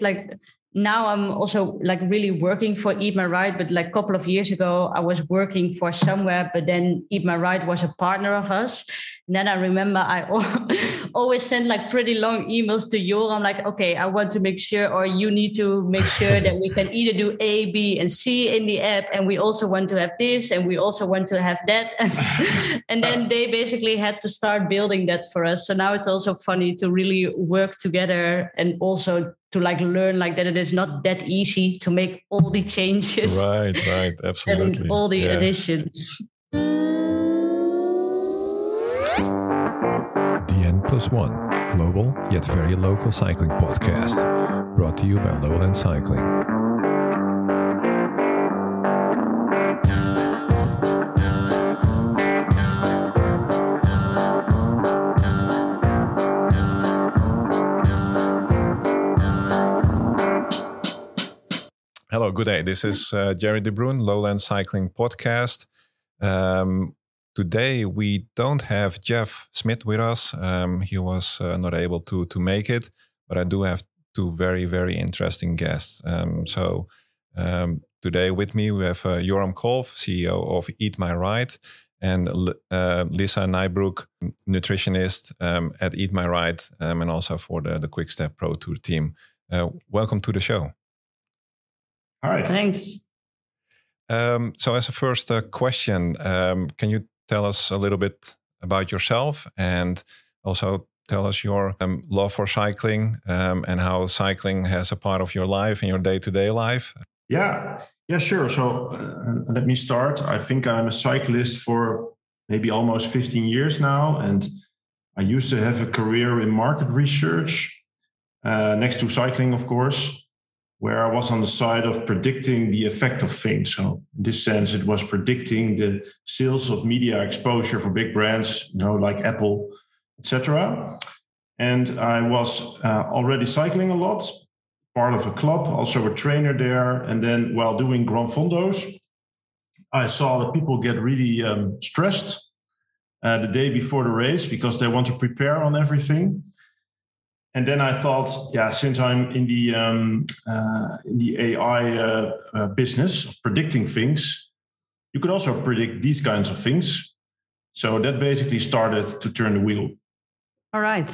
like now I'm also like really working for Eat My Ride, but like a couple of years ago, I was working for somewhere, but then Eat My Ride was a partner of us. And then I remember I always sent like pretty long emails to you. I'm like, okay, I want to make sure, or you need to make sure that we can either do A, B, and C in the app. And we also want to have this, and we also want to have that. and then they basically had to start building that for us. So now it's also funny to really work together and also to like learn like that it is not that easy to make all the changes right right absolutely all the yeah. additions one global yet very local cycling podcast brought to you by lowland cycling Hello, good day. This is uh, Gerry De Bruin, Lowland Cycling Podcast. Um, today we don't have Jeff Smith with us. Um, he was uh, not able to to make it, but I do have two very very interesting guests. Um, so um, today with me we have uh, Joram Kolf, CEO of Eat My Ride, and uh, Lisa Nijbrook, nutritionist um, at Eat My Ride, um, and also for the the Quick Step Pro Tour team. Uh, welcome to the show. All right. Thanks. Um, so, as a first uh, question, um, can you tell us a little bit about yourself and also tell us your um, love for cycling um, and how cycling has a part of your life and your day to day life? Yeah, yeah, sure. So, uh, let me start. I think I'm a cyclist for maybe almost 15 years now. And I used to have a career in market research uh, next to cycling, of course where I was on the side of predicting the effect of things. So in this sense, it was predicting the sales of media exposure for big brands, you know, like Apple, etc. And I was uh, already cycling a lot, part of a club, also a trainer there. And then while doing Gran Fondos, I saw that people get really um, stressed uh, the day before the race because they want to prepare on everything and then I thought, yeah, since I'm in the um, uh, in the AI uh, uh, business of predicting things, you could also predict these kinds of things. So that basically started to turn the wheel. All right.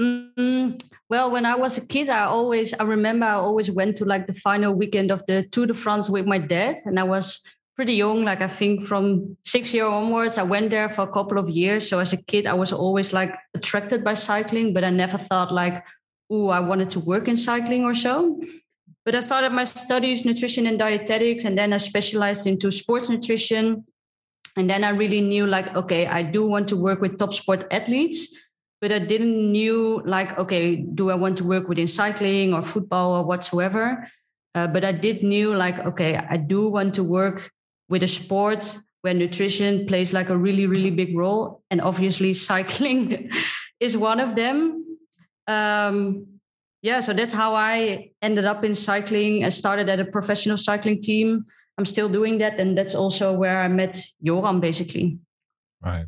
Mm, well, when I was a kid, I always I remember I always went to like the final weekend of the Tour de France with my dad, and I was pretty young like i think from six year onwards i went there for a couple of years. So as a kid i was always like attracted by cycling but i never thought like oh i wanted to work in cycling or so. But i started my studies nutrition and dietetics and then i specialized into sports nutrition. And then i really knew like okay i do want to work with top sport athletes but i didn't knew like okay do i want to work within cycling or football or whatsoever? Uh, but I did knew like, okay, I do want to work with a sport where nutrition plays like a really really big role. And obviously cycling is one of them. Um, yeah so that's how i ended up in cycling. I started at a professional cycling team. I'm still doing that and that's also where i met joram basically. Right.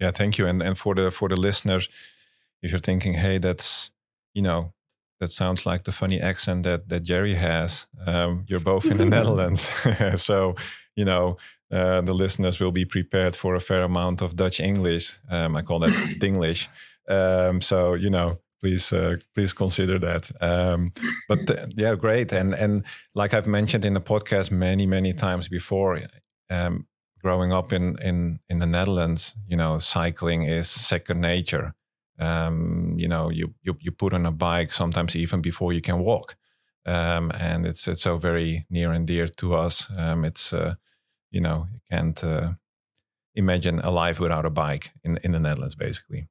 Yeah thank you. And and for the for the listeners if you're thinking hey that's you know that sounds like the funny accent that that Gerry has um, you're both in the netherlands. So you know, uh, the listeners will be prepared for a fair amount of Dutch English. Um, I call that Dinglish. Um, so you know, please uh, please consider that. Um, but uh, yeah, great. And and like I've mentioned in the podcast many many times before, um, growing up in in in the Netherlands, you know, cycling is second nature. Um, you know, you, you you put on a bike sometimes even before you can walk. Um, and it's it's so very near and dear to us. Um, it's uh, you know you can't uh, imagine a life without a bike in in the Netherlands, basically.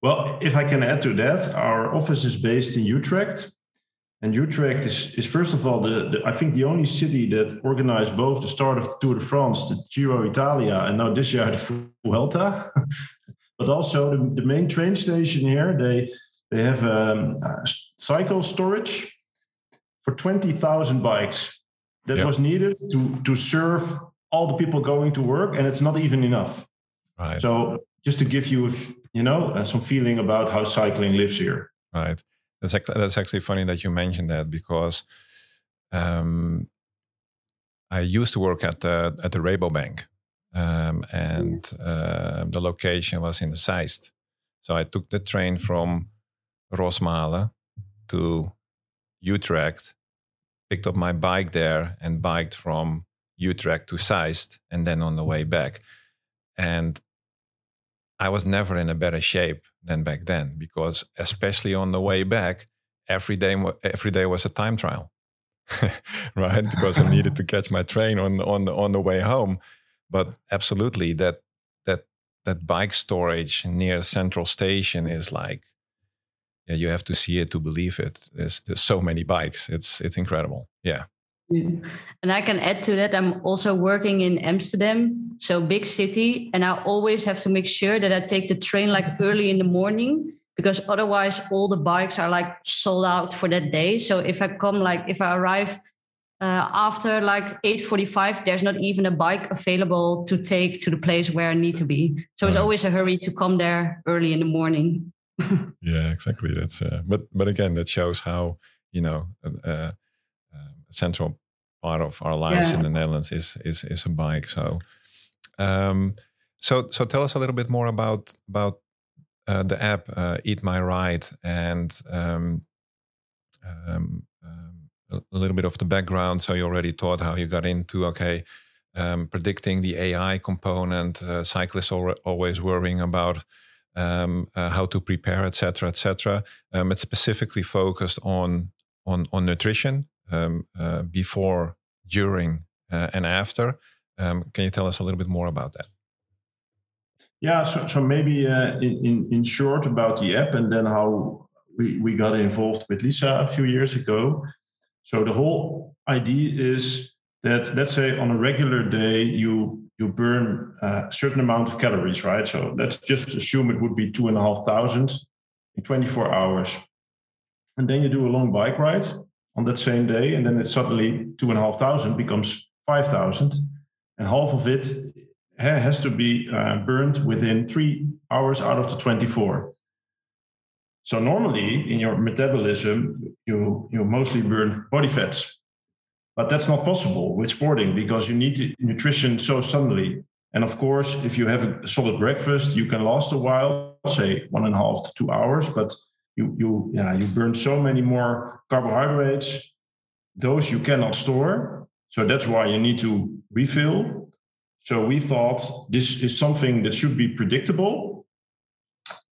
Well, if I can add to that, our office is based in Utrecht, and Utrecht is, is first of all the, the I think the only city that organized both the start of the Tour de France, the Giro Italia, and now this year the Vuelta. but also the, the main train station here, they they have um, cycle storage for 20,000 bikes that yep. was needed to, to serve all the people going to work, and it's not even enough. Right. So just to give you, you know, uh, some feeling about how cycling lives here. Right. That's actually, that's actually funny that you mentioned that because um, I used to work at the at the Rabobank, um, and uh, the location was in the Zeist. So I took the train from Rosmalen to Utrecht, picked up my bike there, and biked from Utrecht to Zeist, and then on the way back. And I was never in a better shape than back then because, especially on the way back, every day every day was a time trial, right? Because I needed to catch my train on on the on the way home. But absolutely, that that that bike storage near Central Station is like, yeah, you have to see it to believe it. There's there's so many bikes. It's it's incredible. Yeah. And I can add to that, I'm also working in Amsterdam, so big city, and I always have to make sure that I take the train like early in the morning because otherwise all the bikes are like sold out for that day. So if I come like if I arrive uh, after like 8:45, there's not even a bike available to take to the place where I need to be. So it's always a hurry to come there early in the morning. yeah, exactly. That's uh, but but again, that shows how you know. Uh, central part of our lives yeah. in the Netherlands is is is a bike. So, um, so so tell us a little bit more about about uh, the app uh, Eat My Ride and um, um, um, a little bit of the background. So you already taught how you got into okay. Um, predicting the AI component, uh, cyclists are always worrying about um, uh, how to prepare, etc., etc. Um, it's specifically focused on on on nutrition um, uh, before, during, uh, and after. Um, can you tell us a little bit more about that? Yeah, so, so maybe uh, in, in, in short about the app and then how we, we got involved with Lisa a few years ago. So the whole idea is that let's say on a regular day you you burn a certain amount of calories, right? So let's just assume it would be two and a half thousand in 24 hours. And then you do a long bike ride on that same day, and then it suddenly two and a half thousand becomes five thousand, and half of it has to be uh, burned within three hours out of the 24. So normally in your metabolism, you you mostly burn body fats, but that's not possible with sporting because you need nutrition so suddenly. And of course, if you have a solid breakfast, you can last a while, say one and a half to two hours, but you you yeah you burn so many more carbohydrates those you cannot store. So that's why you need to refill. So we thought this is something that should be predictable.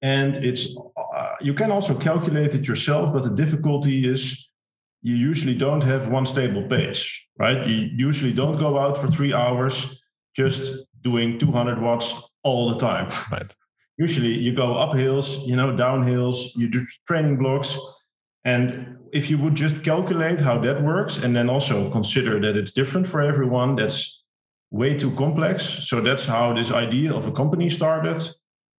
And it's uh, you can also calculate it yourself but the difficulty is you usually don't have one stable pace right? You usually don't go out for 3 hours just doing 200 watts all the time. Right usually you go up hills, you know, down hills, you do training blocks. And if you would just calculate how that works and then also consider that it's different for everyone, that's way too complex. So that's how this idea of a company started.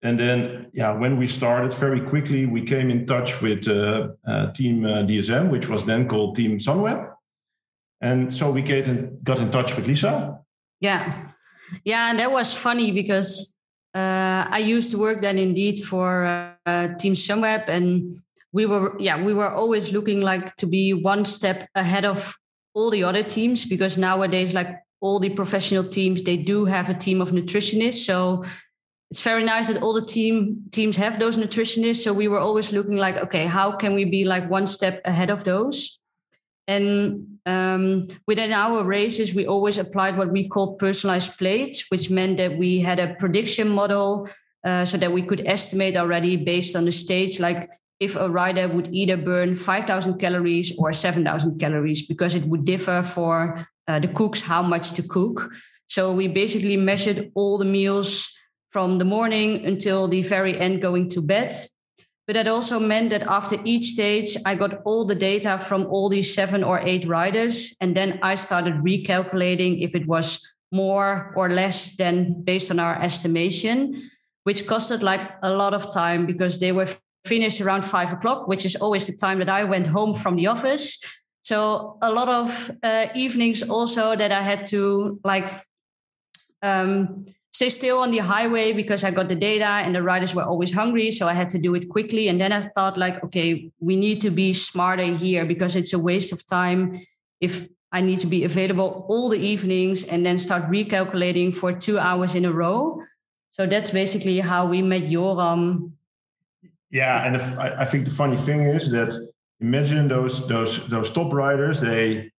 And then, yeah, when we started very quickly, we came in touch with uh, uh, Team uh, DSM, which was then called Team Sunweb. And so we get in, got in touch with Lisa. Yeah. Yeah. And that was funny because I used to work then indeed for uh, Team Sunweb, and we were yeah we were always looking like to be one step ahead of all the other teams because nowadays like all the professional teams they do have a team of nutritionists. So it's very nice that all the team teams have those nutritionists. So we were always looking like okay how can we be like one step ahead of those and um, within our races, we always applied what we call personalized plates, which meant that we had a prediction model uh, so that we could estimate already based on the stage, like if a rider would either burn 5,000 calories or 7,000 calories, because it would differ for uh, the cooks how much to cook. So we basically measured all the meals from the morning until the very end going to bed but that also meant that after each stage, I got all the data from all these seven or eight riders. And then I started recalculating if it was more or less than based on our estimation, which costed like a lot of time because they were finished around five o'clock, which is always the time that I went home from the office. So a lot of uh, evenings also that I had to like um, stay still on the highway because I got the data and the riders were always hungry. So I had to do it quickly. And then I thought, like, okay, we need to be smarter here because it's a waste of time if I need to be available all the evenings and then start recalculating for two hours in a row. So that's basically how we met Joram. Yeah, and if, I, I think the funny thing is that imagine those those those top riders. They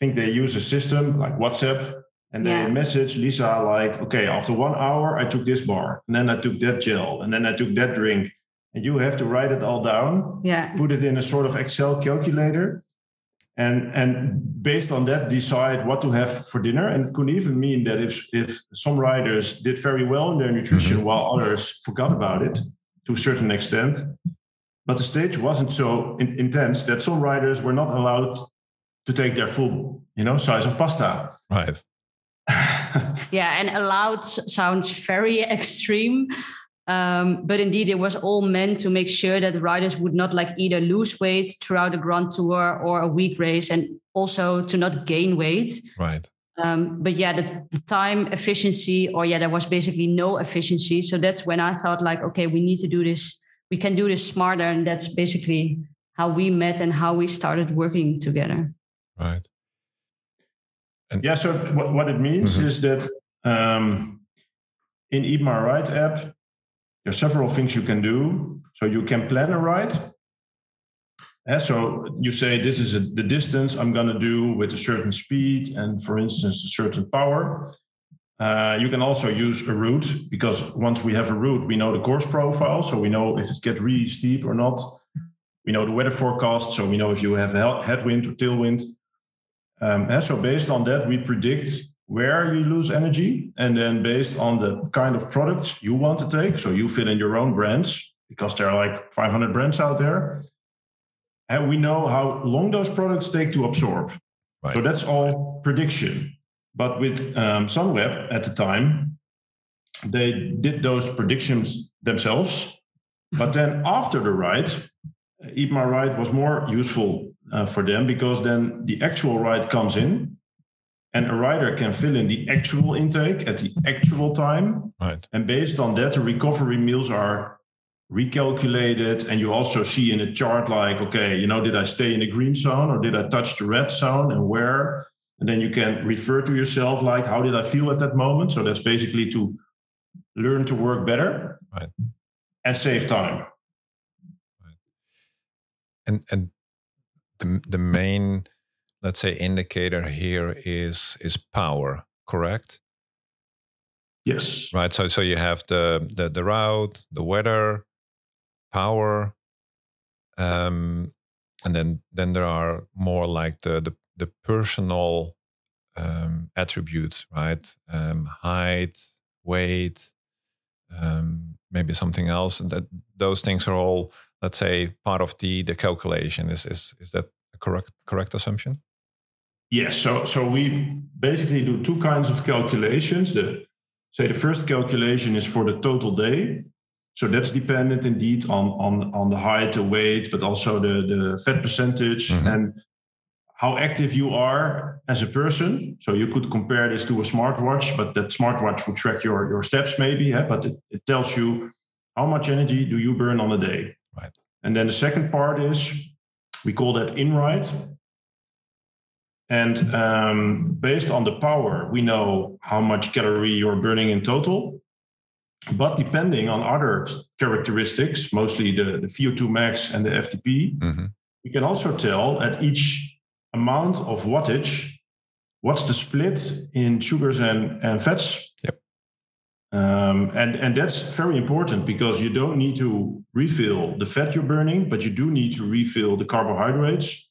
think they use a system like WhatsApp and they yeah. message Lisa like, okay, after one hour, I took this bar, and then I took that gel, and then I took that drink. And you have to write it all down, yeah. put it in a sort of Excel calculator, and and based on that decide what to have for dinner. And it could even mean that if if some riders did very well in their nutrition mm-hmm. while others forgot about it to a certain extent, but the stage wasn't so in, intense that some riders were not allowed to take their full, you know, size of pasta. Right. yeah, and allowed sounds very extreme. Um, but indeed, it was all meant to make sure that riders would not like either lose weight throughout the Grand Tour or a week race, and also to not gain weight. Right. Um, but yeah, the, the, time efficiency, or yeah, there was basically no efficiency. So that's when I thought like, okay, we need to do this. We can do this smarter, and that's basically how we met and how we started working together. Right. And yeah, so what, what it means mm-hmm. is that um, in Eat My Ride app, there are several things you can do. So you can plan a ride. Yeah, so you say this is a, the distance I'm going to do with a certain speed and, for instance, a certain power. Uh, you can also use a route because once we have a route, we know the course profile. So we know if it gets really steep or not. We know the weather forecast. So we know if you have headwind or tailwind. Um, and so based on that, we predict where you lose energy. And then based on the kind of products you want to take, so you fill in your own brands because there are like 500 brands out there. And we know how long those products take to absorb. Right. So that's all prediction. But with um, Sunweb at the time, they did those predictions themselves. But then after the ride, Eat My Ride was more useful uh, for them because then the actual ride comes in and a rider can fill in the actual intake at the actual time. Right. And based on that, the recovery meals are recalculated. And you also see in a chart, like, okay, you know, did I stay in the green zone or did I touch the red zone and where? And then you can refer to yourself, like, how did I feel at that moment? So that's basically to learn to work better right. and save time. Right. And, and the, the main let's say indicator here is is power correct? Yes. Right so so you have the the, the route the weather power um and then then there are more like the the, the personal um, attributes right? Um, height weight um, maybe something else that those things are all let's say part of the the calculation is is is that a correct correct assumption yes so so we basically do two kinds of calculations the say the first calculation is for the total day so that's dependent indeed on on on the height the weight but also the the fat percentage mm-hmm. and how active you are as a person. So you could compare this to a smartwatch, but that smartwatch would track your, your steps maybe, yeah? but it, it tells you how much energy do you burn on a day. And then the second part is we call that InRide. And um, based on the power, we know how much calorie you're burning in total. But depending on other characteristics, mostly the, the VO2 max and the FTP, mm-hmm. we can also tell at each amount of wattage what's the split in sugars and, and fats. Um, and and that's very important because you don't need to refill the fat you're burning, but you do need to refill the carbohydrates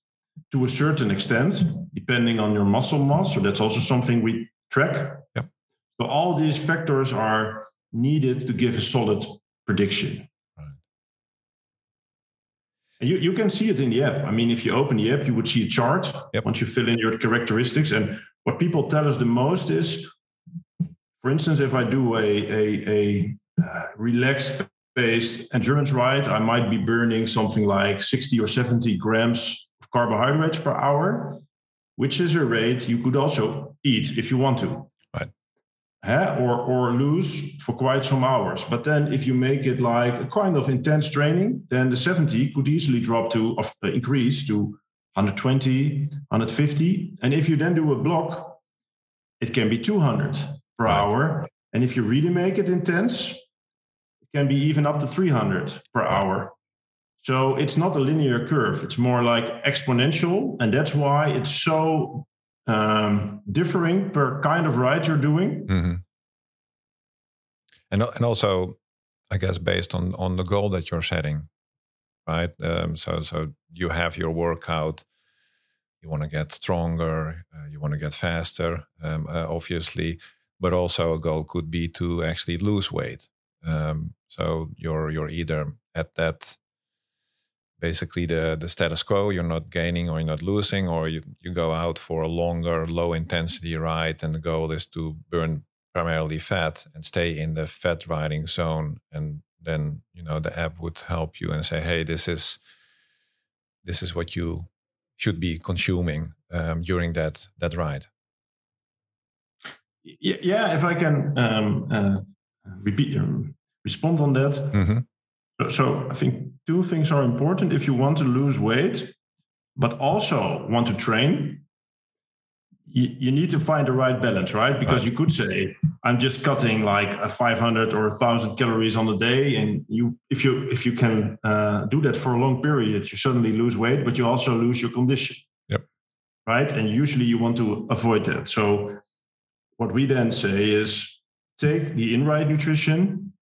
to a certain extent, depending on your muscle mass. So that's also something we track. Yep. So all these factors are needed to give a solid prediction. You, you can see it in the app. I mean, if you open the app, you would see a chart yep. once you fill in your characteristics. And what people tell us the most is for instance, if I do a, a, a uh, relaxed based endurance ride, I might be burning something like 60 or 70 grams of carbohydrates per hour, which is a rate you could also eat if you want to. Right. eh, or or lose for quite some hours. But then if you make it like a kind of intense training, then the 70 could easily drop to uh, increase to 120, 150. And if you then do a block, it can be 200 per right. hour. And if you really make it intense, it can be even up to 300 per hour. So it's not a linear curve. It's more like exponential. And that's why it's so um, differing per kind of ride you're doing. Mm-hmm. And, and also, I guess, based on, on the goal that you're setting, right? Um, so, so you have your workout. You want to get stronger. Uh, you want to get faster, um, uh, obviously. But also, a goal could be to actually lose weight. Um, so you're you're either at that basically the the status quo you're not gaining or you're not losing or you, you go out for a longer low intensity ride and the goal is to burn primarily fat and stay in the fat riding zone and then you know the app would help you and say hey this is this is what you should be consuming um, during that that ride yeah if i can um, uh, repeat um, respond on that mm-hmm. So I think two things are important if you want to lose weight, but also want to train. You, you need to find the right balance, right? Because right. you could say, I'm just cutting like a 500 or 1,000 calories on the day, and you, if you if you can uh, do that for a long period, you suddenly lose weight, but you also lose your condition. Yep. Right, and usually you want to avoid that. So what we then say is take the in-ride nutrition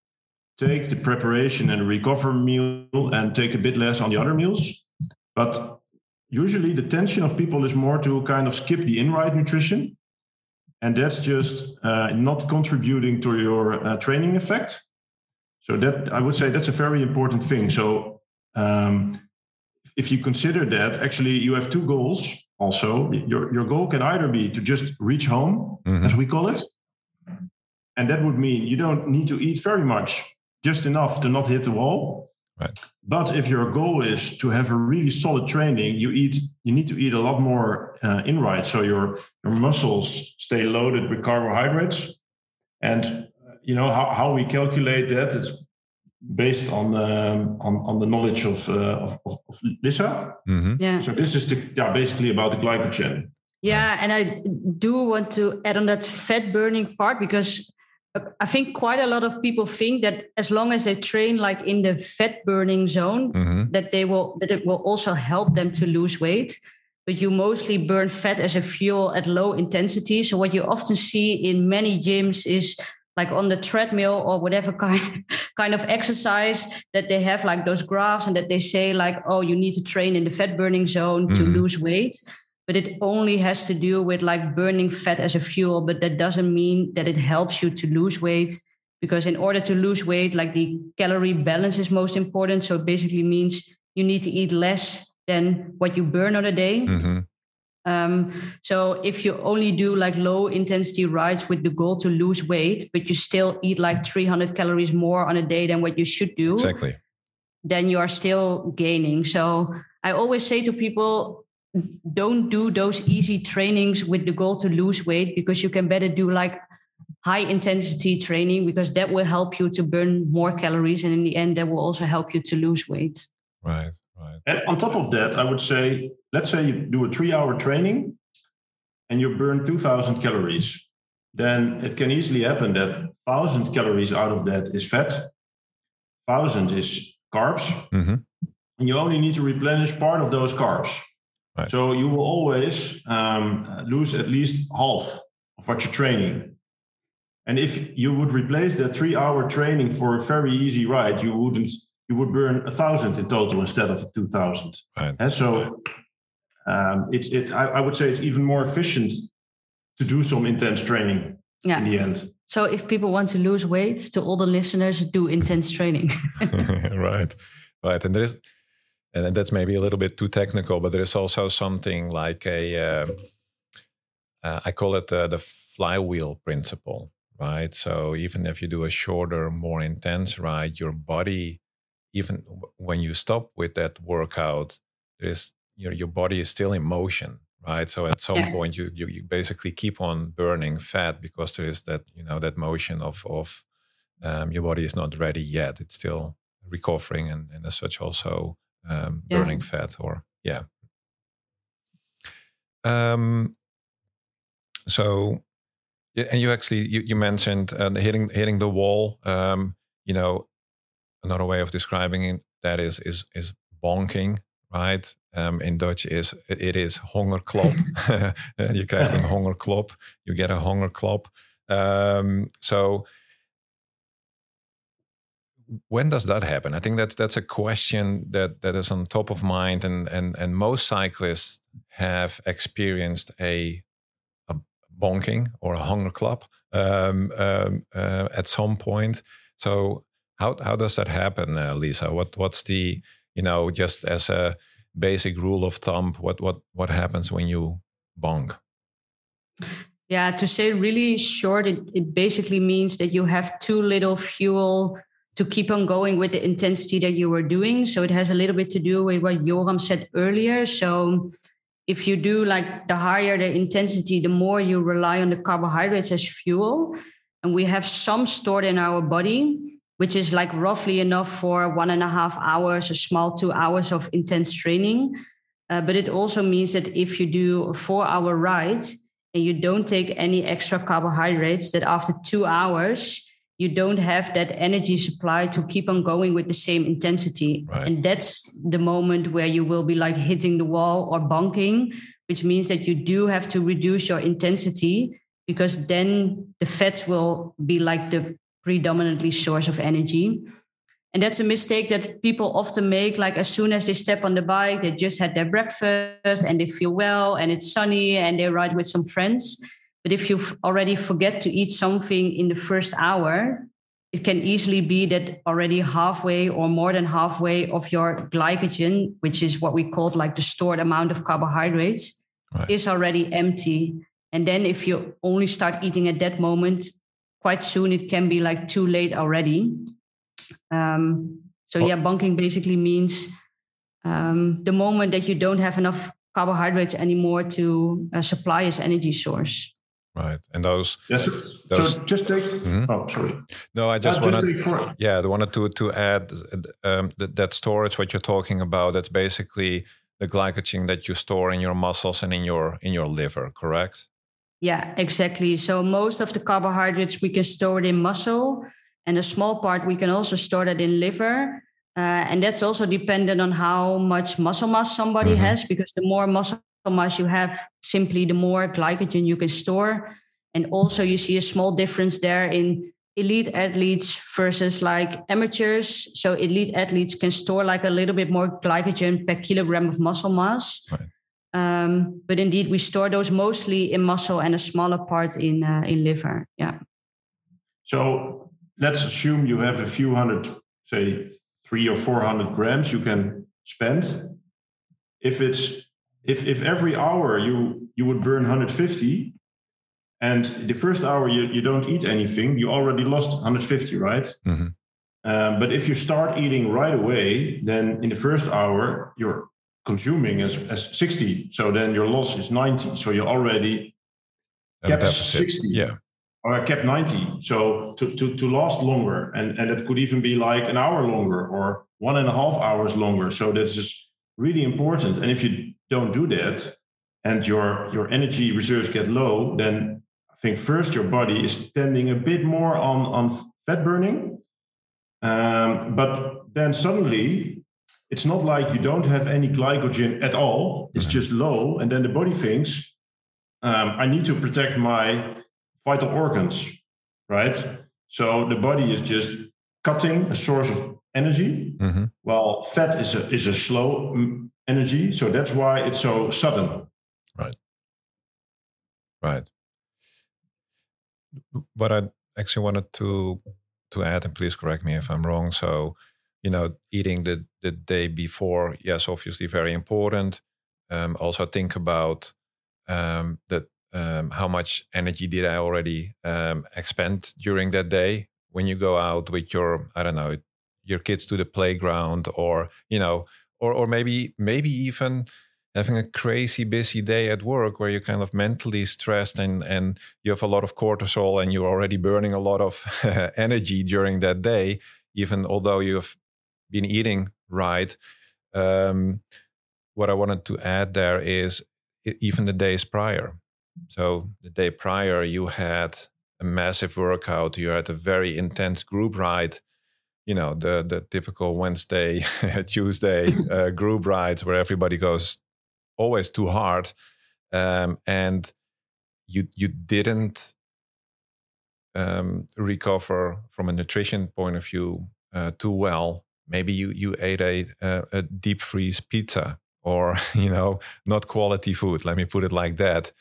take the preparation and recover meal and take a bit less on the other meals. But usually the tension of people is more to kind of skip the in-ride nutrition. And that's just uh, not contributing to your uh, training effect. So that I would say that's a very important thing. So um, if you consider that, actually you have two goals. Also, your your goal can either be to just reach home, mm-hmm. as we call it, and that would mean you don't need to eat very much just enough to not hit the wall. Right. But if your goal is to have a really solid training, you eat you need to eat a lot more uh, in ride, so your your muscles stay loaded with carbohydrates. And uh, you know how, how we calculate that? It's based on um, on on the knowledge of uh, of, of, of, Lisa. Mm-hmm. Yeah. So this is the yeah basically about the glycogen. Yeah, and I do want to add on that fat burning part because I think quite a lot of people think that as long as they train like in the fat burning zone, mm-hmm. that they will that it will also help them to lose weight. But you mostly burn fat as a fuel at low intensity. So what you often see in many gyms is like on the treadmill or whatever kind kind of exercise that they have like those graphs and that they say like, oh, you need to train in the fat burning zone mm-hmm. to lose weight but it only has to do with like burning fat as a fuel but that doesn't mean that it helps you to lose weight because in order to lose weight like the calorie balance is most important so it basically means you need to eat less than what you burn on a day mm-hmm. Um, so if you only do like low intensity rides with the goal to lose weight but you still eat like 300 calories more on a day than what you should do exactly. then you are still gaining. So i always say to people don't do those easy trainings with the goal to lose weight because you can better do like high intensity training because that will help you to burn more calories and in the end that will also help you to lose weight. Right right and on top of that i would say let's say you do a three hour training and you burn 2000 calories then it can easily happen that 1000 calories out of that is fat 1000 is carbs mm-hmm. and you only need to replenish part of those carbs Right. So you will always um, lose at least half of what you're training. And if you would replace that three-hour training for a very easy ride, you wouldn't. You would burn a thousand in total instead of two thousand. Right. And so um, it's it. I, I, would say it's even more efficient to do some intense training yeah. in the end. So if people want to lose weight, to all the listeners, do intense training. right, right, and there is and that's maybe a little bit too technical, but there is also something like a uh, uh, I call it uh, the flywheel principle, right? So even if you do a shorter, more intense ride, your body, even when you stop with that workout, there is your your body is still in motion, right? So at some Yeah. point, you, you you basically keep on burning fat because there is that you know that motion of of um, your body is not ready yet; it's still recovering, and, and as such also um, Yeah. burning fat. Or yeah. Um. So, and you actually you, you mentioned uh, hitting hitting the wall. Um, you know, another way of describing it that is is is bonking, right? Um, in Dutch is it is hongerklop. je krijgt een hongerklop. You get a hongerklop. Um, so when does that happen? I think that's that's a question that that is on top of mind, and and and most cyclists have experienced a a bonking or a hongerklop um, um, uh, at some point. So how how does that happen, uh, Lisa? What what's the you know just as a basic rule of thumb? What what what happens when you bonk? Yeah, to say really short, it, it basically means that you have too little fuel to keep on going with the intensity that you were doing. So it has a little bit to do with what Joram said earlier. So if you do like the higher the intensity, the more you rely on the carbohydrates as fuel. And we have some stored in our body, which is like roughly enough for one and a half hours, a small two hours of intense training. Uh, but it also means that if you do a four hour ride and you don't take any extra carbohydrates, that after two hours, you don't have that energy supply to keep on going with the same intensity. Right. And that's the moment where you will be like hitting the wall or bunking, which means that you do have to reduce your intensity because then the fats will be like the predominantly source of energy. And that's a mistake that people often make. Like as soon as they step on the bike, they just had their breakfast and they feel well and it's sunny and they ride with some friends. But if you already forget to eat something in the first hour, it can easily be that already halfway or more than halfway of your glycogen, which is what we call like the stored amount of carbohydrates, Right. is already empty. And then if you only start eating at that moment, quite soon it can be like too late already. Um, so Well- yeah, bunking basically means um, the moment that you don't have enough carbohydrates anymore to uh, supply as energy source. Right, and those Yes. Those- so just take. Mhm. Oh, sorry. no, I Uh, just just wanted take yeah, I wanted to to add um, that, that storage what you're talking about. That's basically the glycogen that you store in your muscles and in your in your liver, correct? Yeah, exactly. So most of the carbohydrates we can store it in muscle, and a small part we can also store that in liver. Uh, and that's also dependent on how much muscle mass somebody Mhm. has, because the more muscle mass you have, simply the more glycogen you can store. And also, you see a small difference there in elite athletes versus like amateurs. So, elite athletes can store like a little bit more glycogen per kilogram of muscle mass. Right. Um, but indeed, we store those mostly in muscle and a smaller part in uh, in liver. Yeah. So let's assume you have a few hundred, say three or four hundred grams you can spend. If it's if if every hour you you would burn 150, and the first hour you, you don't eat anything, you already lost 150, right? Mhm. Um, but if you start eating right away, then in the first hour you're consuming as, as 60. So then your loss is 90. So you already At kept 60 Yeah, or I kept 90 so to, to, to last longer and, and it could even be like an hour longer or one and a half hours longer so this is really important and if you don't do that and your your energy reserves get low then i think first your body is tending a bit more on on fat burning um, but then suddenly it's not like you don't have any glycogen at all it's Mhm. just low and then the body thinks um, i need to protect my vital organs, right? So the body is just cutting a source of energy, hmm while fat is a is a slow mm, energy. So that's why it's so sudden. Right. Right. What I actually wanted to to add, and please correct me if I'm wrong. So, you know, eating the the day before, yes, obviously very important. Um, also think about um, that um, how much energy did I already um, expend during that day when you go out with your I don't know your kids to the playground or you know or or maybe maybe even having a crazy busy day at work where you're kind of mentally stressed and and you have a lot of cortisol and you're already burning a lot of energy during that day even although you've been eating right? Um, what i wanted to add there is even the days prior. So the day prior you had a massive workout you had a very intense group ride you know the the typical wednesday tuesday uh, group rides where everybody goes always too hard um, and you you didn't um, recover from a nutrition point of view uh, too well maybe you you ate a, a deep freeze pizza or you know not quality food let me put it like that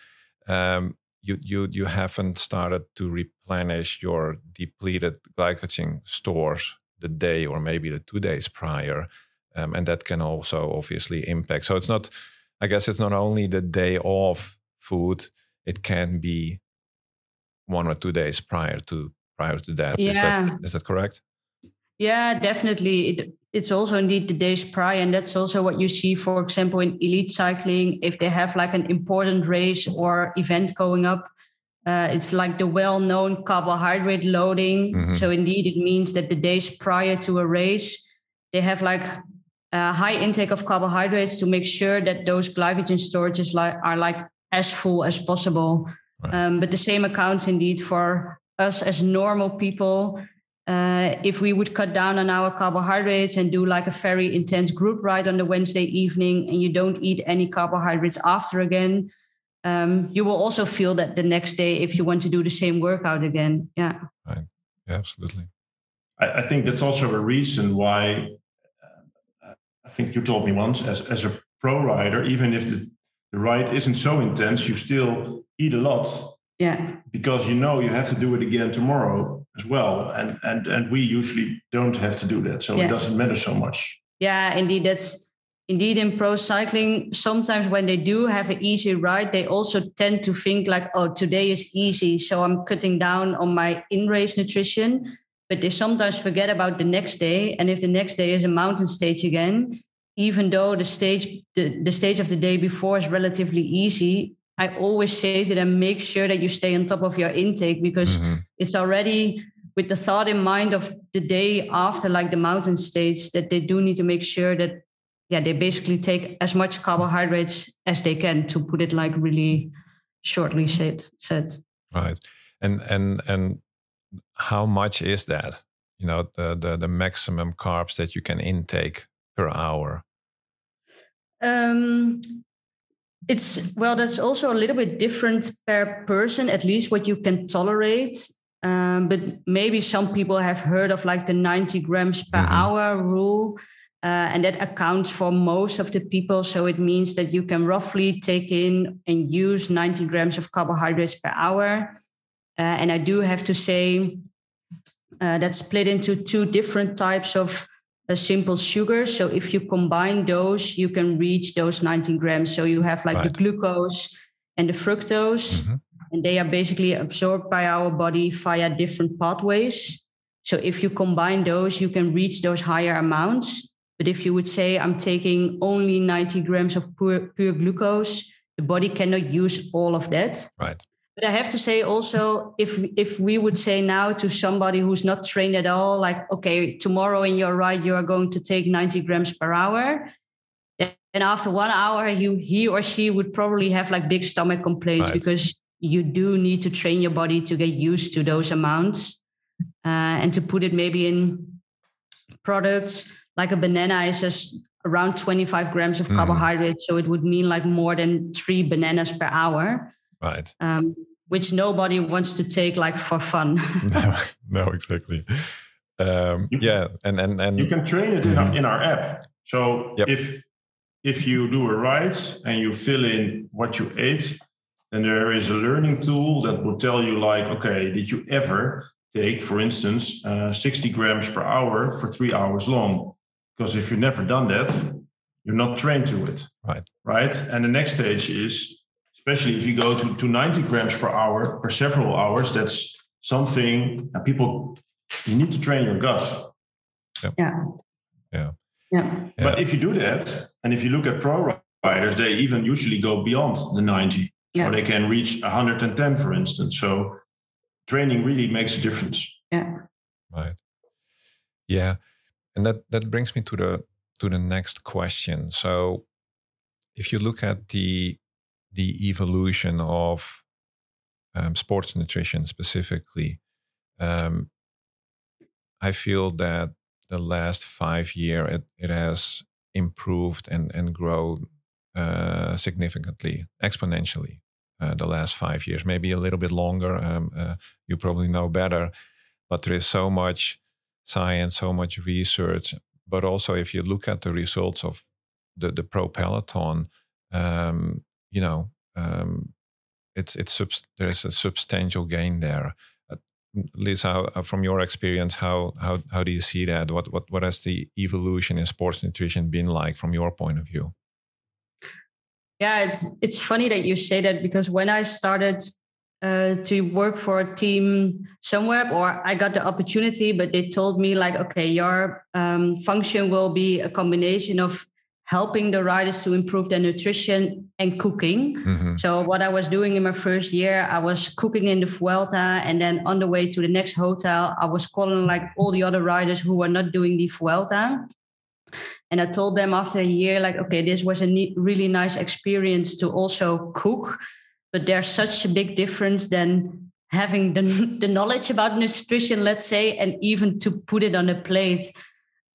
um, you you you haven't started to replenish your depleted glycogen stores the day or maybe the two days prior um, and that can also obviously impact so it's not I guess it's not only the day of food; it can be one or two days prior to prior to that. Yeah. Is that, is that correct? Yeah, definitely. It, it's also indeed the days prior, and that's also what you see, for example, in elite cycling. If they have like an important race or event going up, uh, it's like the well-known carbohydrate loading. Mm-hmm. So indeed, it means that the days prior to a race, they have like a high intake of carbohydrates to make sure that those glycogen storages li- are like as full as possible. Right. Um, but the same accounts indeed for us as normal people. Uh, if we would cut down on our carbohydrates and do like a very intense group ride on the Wednesday evening, and you don't eat any carbohydrates after again, um, you will also feel that the next day if you want to do the same workout again. Yeah. Right. Yeah, absolutely. I, I think that's also a reason why I think you told me once, as, as a pro rider, even if the, the ride isn't so intense, you still eat a lot. Yeah. Because you know you have to do it again tomorrow as well. And and and we usually don't have to do that. So yeah. it doesn't matter so much. Yeah, indeed. That's indeed in pro cycling. Sometimes when they do have an easy ride, they also tend to think like, oh, today is easy. So I'm cutting down on my in-race nutrition but they sometimes forget about the next day. And if the next day is a mountain stage again, even though the stage the, the stage of the day before is relatively easy, I always say to them, make sure that you stay on top of your intake because mm-hmm. It's already with the thought in mind of the day after like the mountain stage that they do need to make sure that yeah they basically take as much carbohydrates as they can to put it like really shortly said said right and and and how much is that? You know, the, the, the maximum carbs that you can intake per hour? Um, it's well, that's also a little bit different per person, at least what you can tolerate. Um, but maybe some people have heard of like the 90 grams per mm-hmm. hour rule. Uh, and that accounts for most of the people. So it means that you can roughly take in and use 90 grams of carbohydrates per hour. Uh, and I do have to say uh, that's split into two different types of uh, simple sugars. So if you combine those, you can reach those 19 grams. So you have like right. the glucose and the fructose, mm-hmm. And they are basically absorbed by our body via different pathways. So if you combine those, you can reach those higher amounts. But if you would say, I'm taking only 90 grams of pure, pure glucose, the body cannot use all of that. Right. But I have to say also, if if we would say now to somebody who's not trained at all, like, okay, tomorrow in your ride you are going to take 90 grams per hour, and after one hour, you he or she would probably have like big stomach complaints right. because you do need to train your body to get used to those amounts, uh, and to put it maybe in products like a banana is just around 25 grams of mm. carbohydrates, so it would mean like more than three bananas per hour right. um, which nobody wants to take like for fun. No, no exactly. Um, yeah and, and and you can train it in, our, in our app. So yep. if if you do a ride and you fill in what you ate then there is a learning tool that will tell you like okay did you ever take for instance uh, 60 grams per hour for three hours long because if you've never done that you're not trained to it right right and the next stage is especially if you go to, to 90 grams per hour for several hours, that's something that people, you need to train your gut. Yeah. Yeah. Yeah. But if you do that, and if you look at pro riders they even usually go beyond the 90 Yeah. or they can reach 110 for instance so training really makes a difference Yeah. Right. Yeah, and that that brings me to the to the next question. So, if you look at the the evolution of um, sports nutrition specifically, um, I feel that the last five year it, it has improved and and grown uh, significantly, exponentially. Uh, the last five years, maybe a little bit longer. Um, uh, you probably know better, but there is so much science, so much research. But also, if you look at the results of the the pro peloton, um, you know, um, it's it's subs- there's a substantial gain there. Uh, Lisa, uh, from your experience, how how how do you see that? What what what has the evolution in sports nutrition been like from your point of view? Yeah, it's it's funny that you say that because when I started uh, to work for a team Sunweb, or I got the opportunity, but they told me like, okay, your um, function will be a combination of helping the riders to improve their nutrition and cooking. Mhm. So what I was doing in my first year, I was cooking in the Vuelta, and then on the way to the next hotel, I was calling like all the other riders who were not doing the Vuelta. And I told them after a year, like, okay, this was a really nice experience to also cook, but there's such a big difference than having the, the knowledge about nutrition, let's say, and even to put it on a plate.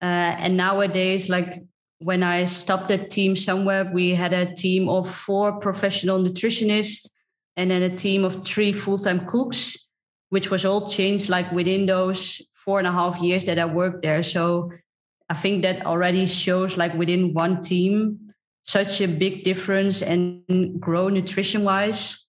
Uh, and nowadays, like when I stopped the team Sunweb, we had a team of four professional nutritionists and then a team of three full-time cooks, which was all changed like within those four and a half years that I worked there. So I think that already shows like within one team such a big difference and grow nutrition wise.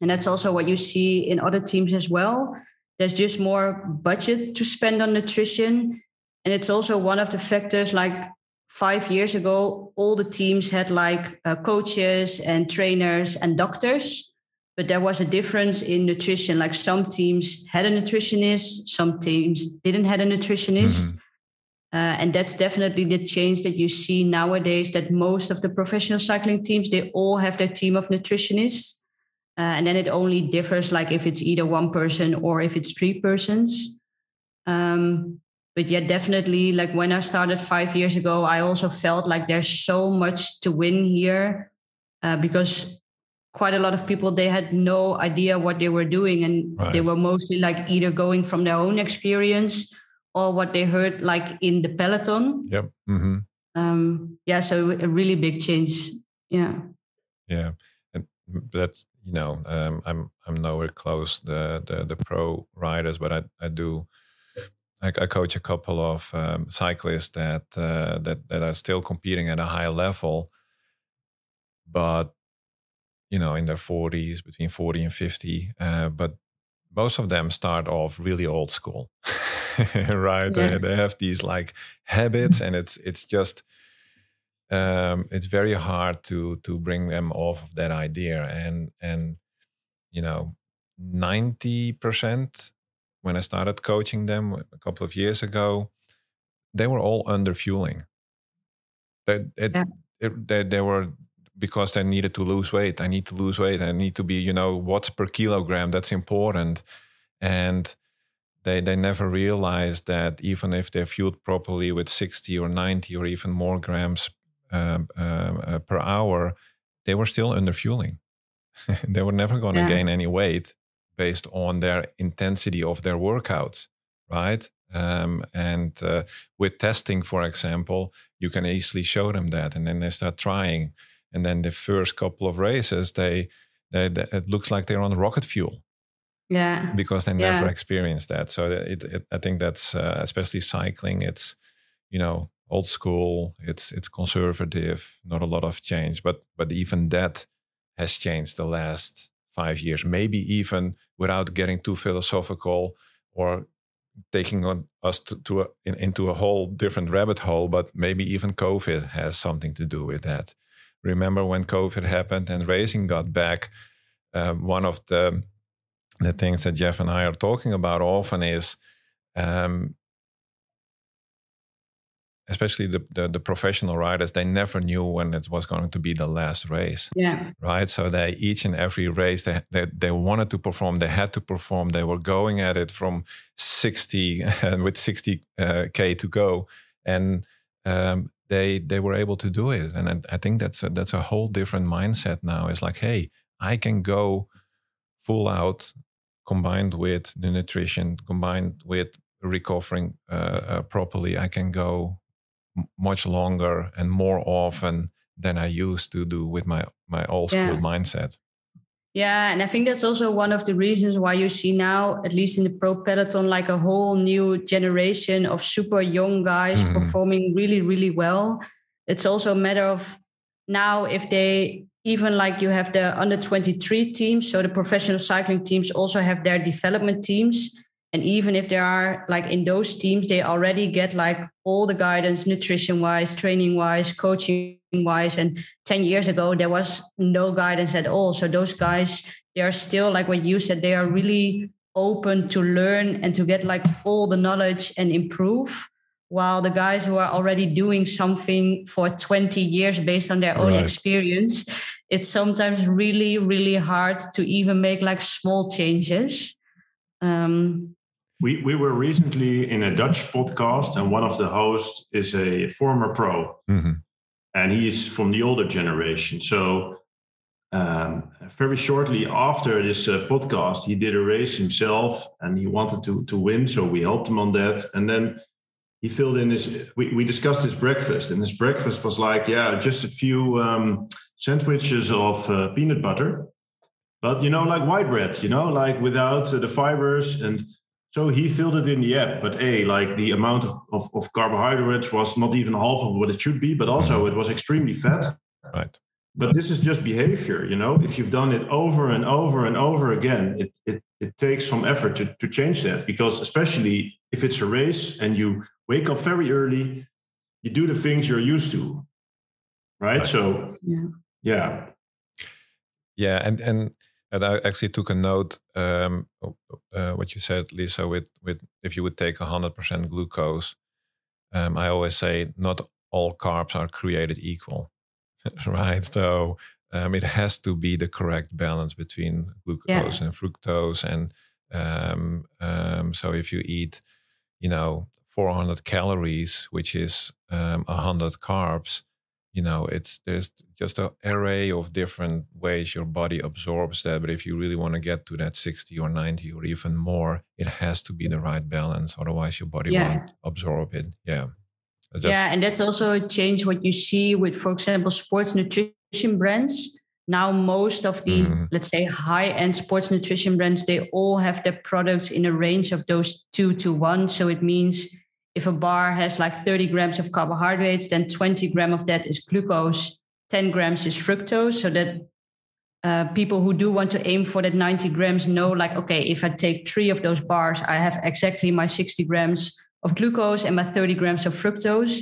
And that's also what you see in other teams as well. There's just more budget to spend on nutrition. And it's also one of the factors like five years ago, all the teams had like uh, coaches and trainers and doctors. But there was a difference in nutrition. Like some teams had a nutritionist, some teams didn't have a nutritionist. Uh, and that's definitely the change that you see nowadays that most of the professional cycling teams they all have their team of nutritionists. Uh, and then it only differs like if it's either one person or if it's three persons. Um, but yeah definitely like when i started five years ago i also felt like there's so much to win here uh, because quite a lot of people they had no idea what they were doing. And they were mostly like either going from their own experience or what they heard like in the peloton Yep. hmm um yeah so a really big change yeah Yeah, and that's you know um, I'm I'm nowhere close the the, the pro riders, but I I do. I, I coach a couple of um, cyclists that uh, that that are still competing at a high level, but you know in their 40s, between 40 and 50. Uh, but most of them start off really old school, right? They, Yeah. they have these like habits, and it's it's just um, it's very hard to to bring them off of that idea and and you know 90% when i started coaching them a couple of years ago they were all under fueling they, it, Yeah. it- they, they were because they needed to lose weight i need to lose weight i need to be you know watts per kilogram that's important and they they never realized that even if they're fueled properly with 60 or 90 or even more grams um, um, uh, per hour, they were still under fueling. they were never going to Yeah. gain any weight based on their intensity of their workouts, right? Um, and uh, with testing, for example, you can easily show them that, and then they start trying, and then the first couple of races, they, they, they it looks like they're on rocket fuel yeah because they never Yeah. experienced that. So it, it I think that's uh, especially cycling. It's you know old school. It's it's conservative. Not a lot of change, but but even that has changed the last five years. Maybe even without getting too philosophical or taking on us to, to a, in, into a whole different rabbit hole. But maybe even COVID has something to do with that. Remember when COVID happened and racing got back? Um, one of the the things that Jeff and I are talking about often is um, especially the, the, the professional riders, they never knew when it was going to be the last race. Yeah. Right. So they each and every race they, they they wanted to perform. They had to perform. They were going at it from sixty with sixty uh, k to go, and um, they they were able to do it. And I, I think that's a, that's a whole different mindset now. It's like, hey, I can go full out, combined with the nutrition, combined with recovering uh, uh, properly. I can go much longer and more often than I used to do with my my old school yeah. mindset. Yeah, and I think that's also one of the reasons why you see now, at least in the pro peloton, like a whole new generation of super young guys mm-hmm. performing really, really well. It's also a matter of now if they even like you have the under 23 teams, so the professional cycling teams also have their development teams and even if there are like in those teams they already get like all the guidance nutrition wise training wise coaching wise and 10 years ago there was no guidance at all. So those guys they are still like what you said they are really open to learn and to get like all the knowledge and improve while the guys who are already doing something for 20 years based on their own right. experience it's sometimes really really hard to even make like small changes. Um, we, we were recently in a Dutch podcast, and one of the hosts is a former pro, mm-hmm. and he's from the older generation. So, um, very shortly after this uh, podcast, he did a race himself, and he wanted to to win. So we helped him on that, and then he filled in his. We, we discussed his breakfast, and his breakfast was like, yeah, just a few um, sandwiches of uh, peanut butter, but you know, like white bread, you know, like without uh, the fibers and so he filled it in the app, but a like the amount of, of, of, carbohydrates was not even half of what it should be, but also mm-hmm. it was extremely fat. Right. But this is just behavior, you know. If you've done it over and over and over again, it it, it takes some effort to, to change that because especially if it's a race and you wake up very early, you do the things you're used to. Right. right. So yeah. Yeah. Yeah. And and and I actually took a note um, uh, what you said, Lisa. With with if you would take hundred percent glucose, um, I always say not all carbs are created equal, right? So um, it has to be the correct balance between glucose yeah. and fructose. And um, um, so if you eat, you know, 400 calories, which is um, 100 carbs, you know it's there's just an array of different ways your body absorbs that but if you really want to get to that 60 or 90 or even more it has to be the right balance otherwise your body yeah. won't absorb it yeah just, yeah and that's also a change what you see with for example sports nutrition brands now most of the mm-hmm. let's say high end sports nutrition brands they all have their products in a range of those two to one so it means if a bar has like 30 grams of carbohydrates, then 20 gram of that is glucose, 10 grams is fructose, so that uh, people who do want to aim for that 90 grams know like, okay, if I take three of those bars, I have exactly my 60 grams of glucose and my 30 grams of fructose.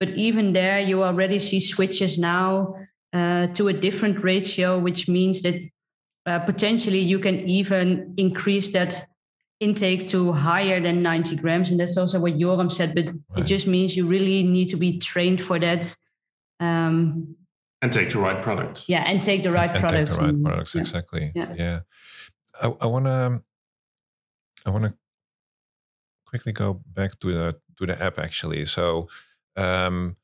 But even there, you already see switches now uh, to a different ratio, which means that uh, potentially you can even increase that intake to higher than 90 grams. And that's also what Joram said, but right. it just means you really need to be trained for that. Um, and take the right products. Yeah, and take the right and products. Take the right products, yeah. exactly. Yeah. yeah. I, I wanna I wanna quickly go back to the to the app actually. So um,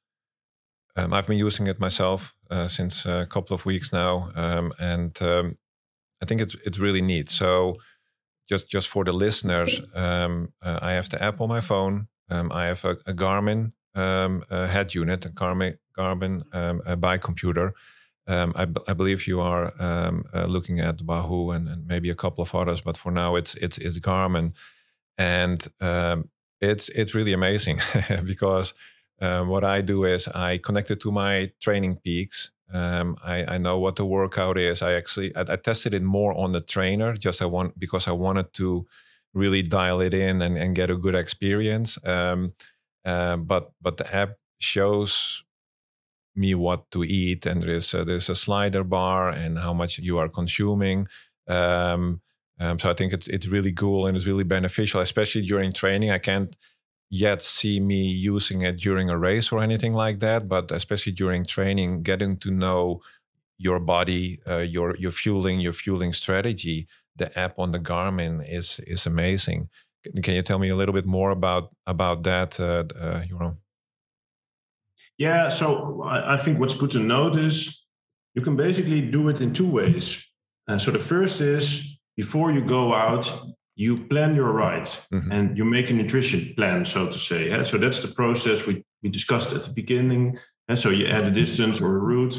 um, I've been using it myself uh, since a couple of weeks now, um, and um, I think it's it's really neat. So just just for the listeners, um, uh, I have the app on my phone. Um, I have a, a Garmin um, a head unit, a Garmin Garmin um, a bike computer. Um, I, I, believe you are um, uh, looking at Wahoo and, and, maybe a couple of others, but for now it's it's it's Garmin, and it's it's really amazing because what I do is I connect it to my TrainingPeaks um, I, I, know what the workout is. I actually I, I, tested it more on the trainer, just I want because I wanted to really dial it in and, and get a good experience. Um, uh, but but the app shows me what to eat, and there's a, there's a slider bar and how much you are consuming. Um, um, so I think it's it's really cool and it's really beneficial, especially during training. I can't yet see me using it during a race or anything like that, but especially during training, getting to know your body, uh, your your fueling, your fueling strategy. The app on the Garmin is is amazing. Can you tell me a little bit more about about that, uh, uh, Yeah, so I, I, think what's good to note is you can basically do it in two ways. Uh, so the first is before you go out, you plan your ride mm-hmm. and you make a nutrition plan, so to say. Yeah? So that's the process we, we discussed at the beginning. And so you add a distance or a route.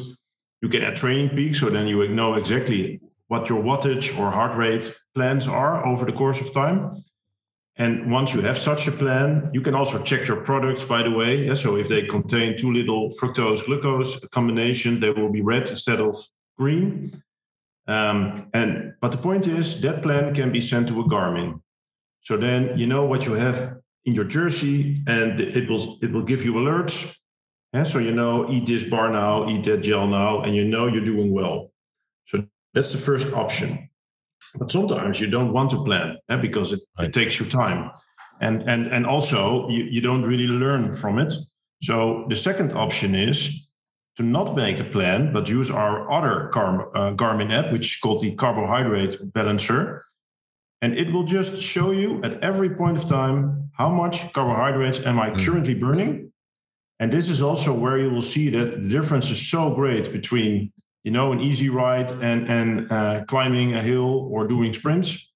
You can add TrainingPeaks, so then you know exactly what your wattage or heart rate plans are over the course of time. And once you have such a plan, you can also check your products, by the way. Yeah, so if they contain too little fructose glucose combination, they will be red instead of green. Um, and but the point is that plan can be sent to a Garmin. So then you know what you have in your jersey, and it will it will give you alerts. Yeah, so you know, eat this bar now, eat that gel now, and you know you're doing well. So that's the first option. But sometimes you don't want to plan eh, because it, right. it takes you time. And, and, and also, you, you don't really learn from it. So the second option is to not make a plan, but use our other Gar- uh, Garmin app, which is called the Carbohydrate Balancer. And it will just show you at every point of time how much carbohydrates am I mm. currently burning. And this is also where you will see that the difference is so great between you know, an easy ride and and uh, climbing a hill or doing sprints.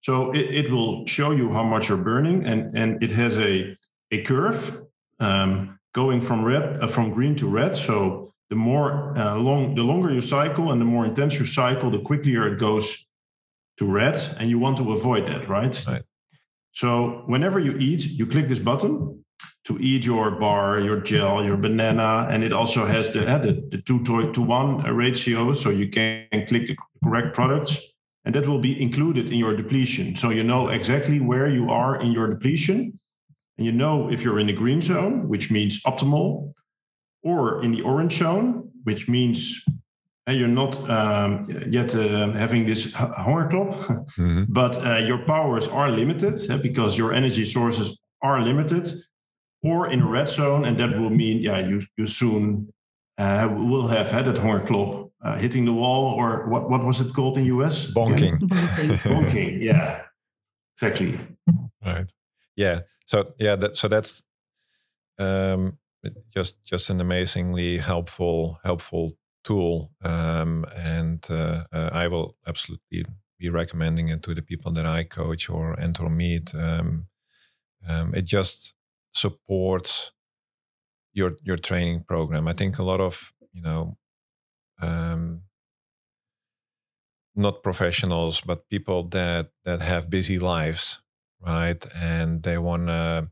So it, it will show you how much you're burning, and and it has a a curve um, going from red uh, from green to red. So the more uh, long, the longer you cycle, and the more intense you cycle, the quicker it goes to red, and you want to avoid that, right? Right. So whenever you eat, you click this button, to eat your bar, your gel, your banana, and it also has the, uh, the, the two to, to one ratio, so you can click the correct products, and that will be included in your depletion. So you know exactly where you are in your depletion, and you know if you're in the green zone, which means optimal, or in the orange zone, which means and uh, you're not um, yet uh, having this hongerklop, mm-hmm. but uh, your powers are limited uh, because your energy sources are limited or in a red zone, and that will mean yeah you you soon uh, will have had that hongerklop uh, hitting the wall or what what was it called in US? Bonking. Bonking. Yeah, exactly. Right. Yeah. So yeah. That, so that's um, just just an amazingly helpful helpful tool, um, and uh, uh, I will absolutely be recommending it to the people that I coach or enter meet. Um, um, it just supports your your training program. I think a lot of you know um, not professionals, but people that that have busy lives, right, and they want to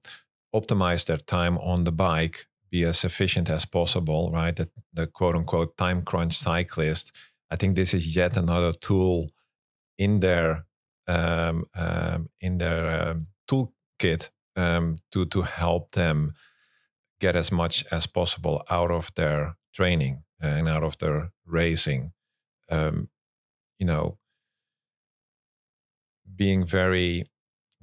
optimize their time on the bike, be as efficient as possible, right? The, the quote unquote time crunch cyclist. I think this is yet another tool in their um, um, in their um, toolkit um, to to help them get as much as possible out of their training and out of their racing. Um, you know, being very,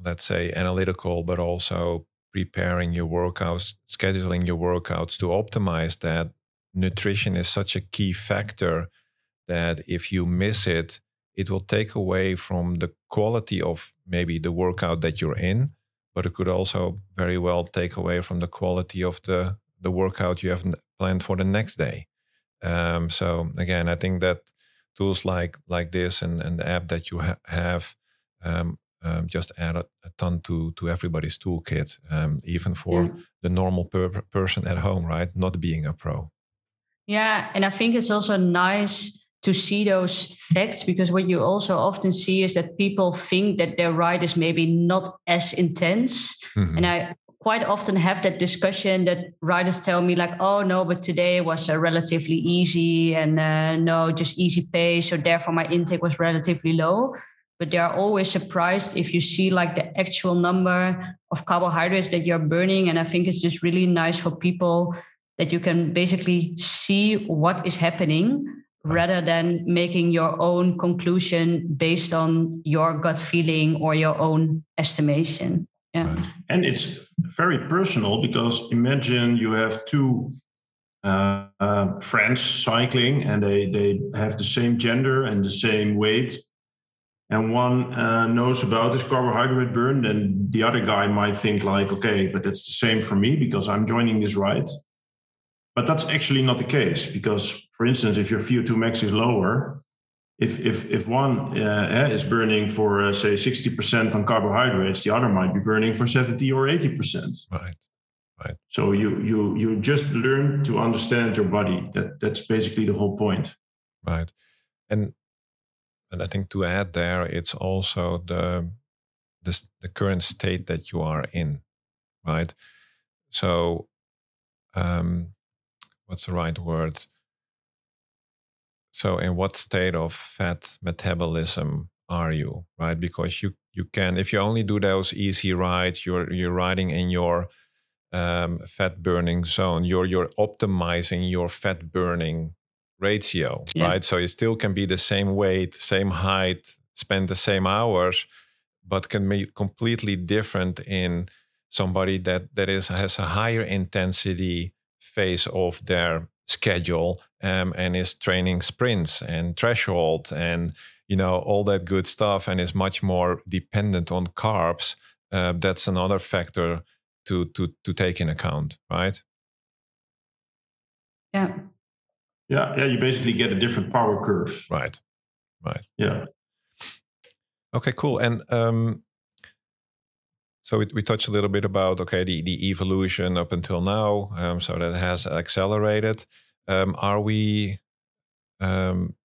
let's say, analytical, but also preparing your workouts, scheduling your workouts to optimize that. Nutrition is such a key factor that if you miss it, it will take away from the quality of maybe the workout that you're in but it could also very well take away from the quality of the the workout you have planned for the next day. Um, so again, I think that tools like like this and, and the app that you ha- have um, um, just add a, a, ton to to everybody's toolkit, um, even for yeah. the normal per- person at home, right? Not being a pro. Yeah, and I think it's also nice to see those facts because what you also often see is that people think that their ride is maybe not as intense mm-hmm. and i quite often have that discussion that riders tell me like oh no but today was uh, relatively easy and uh, no just easy pace so therefore my intake was relatively low but they are always surprised if you see like the actual number of carbohydrates that you're burning and i think it's just really nice for people that you can basically see what is happening rather than making your own conclusion based on your gut feeling or your own estimation. Yeah. Right. And it's very personal because imagine you have two uh, uh, friends cycling and they, they have the same gender and the same weight. And one uh, knows about this carbohydrate burn, then the other guy might think like, okay, but that's the same for me because I'm joining this ride. But that's actually not the case because, for instance, if your VO2 max is lower, if if if one uh, is burning for uh, say 60% on carbohydrates, the other might be burning for 70 or 80%. Right. Right. So you you you just learn to understand your body. That that's basically the whole point. Right. And and I think to add there, it's also the the, the current state that you are in, right? So, um, what's the right word? So, in what state of fat metabolism are you, right? Because you you can, if you only do those easy rides, you're you're riding in your um, fat burning zone. You're you're optimizing your fat burning ratio, Yeah. right? So you still can be the same weight, same height, spend the same hours, but can be completely different in somebody that that is has a higher intensity phase of their schedule um, and is training sprints and threshold and you know all that good stuff and is much more dependent on carbs. Uh, that's another factor to to to take in account, right? Yeah. Yeah, yeah. You basically get a different power curve. Right. Right. Yeah. Okay, cool. And um, so we, we touched a little bit about okay the the evolution up until now. Um, so that has accelerated. Um, are we? Um,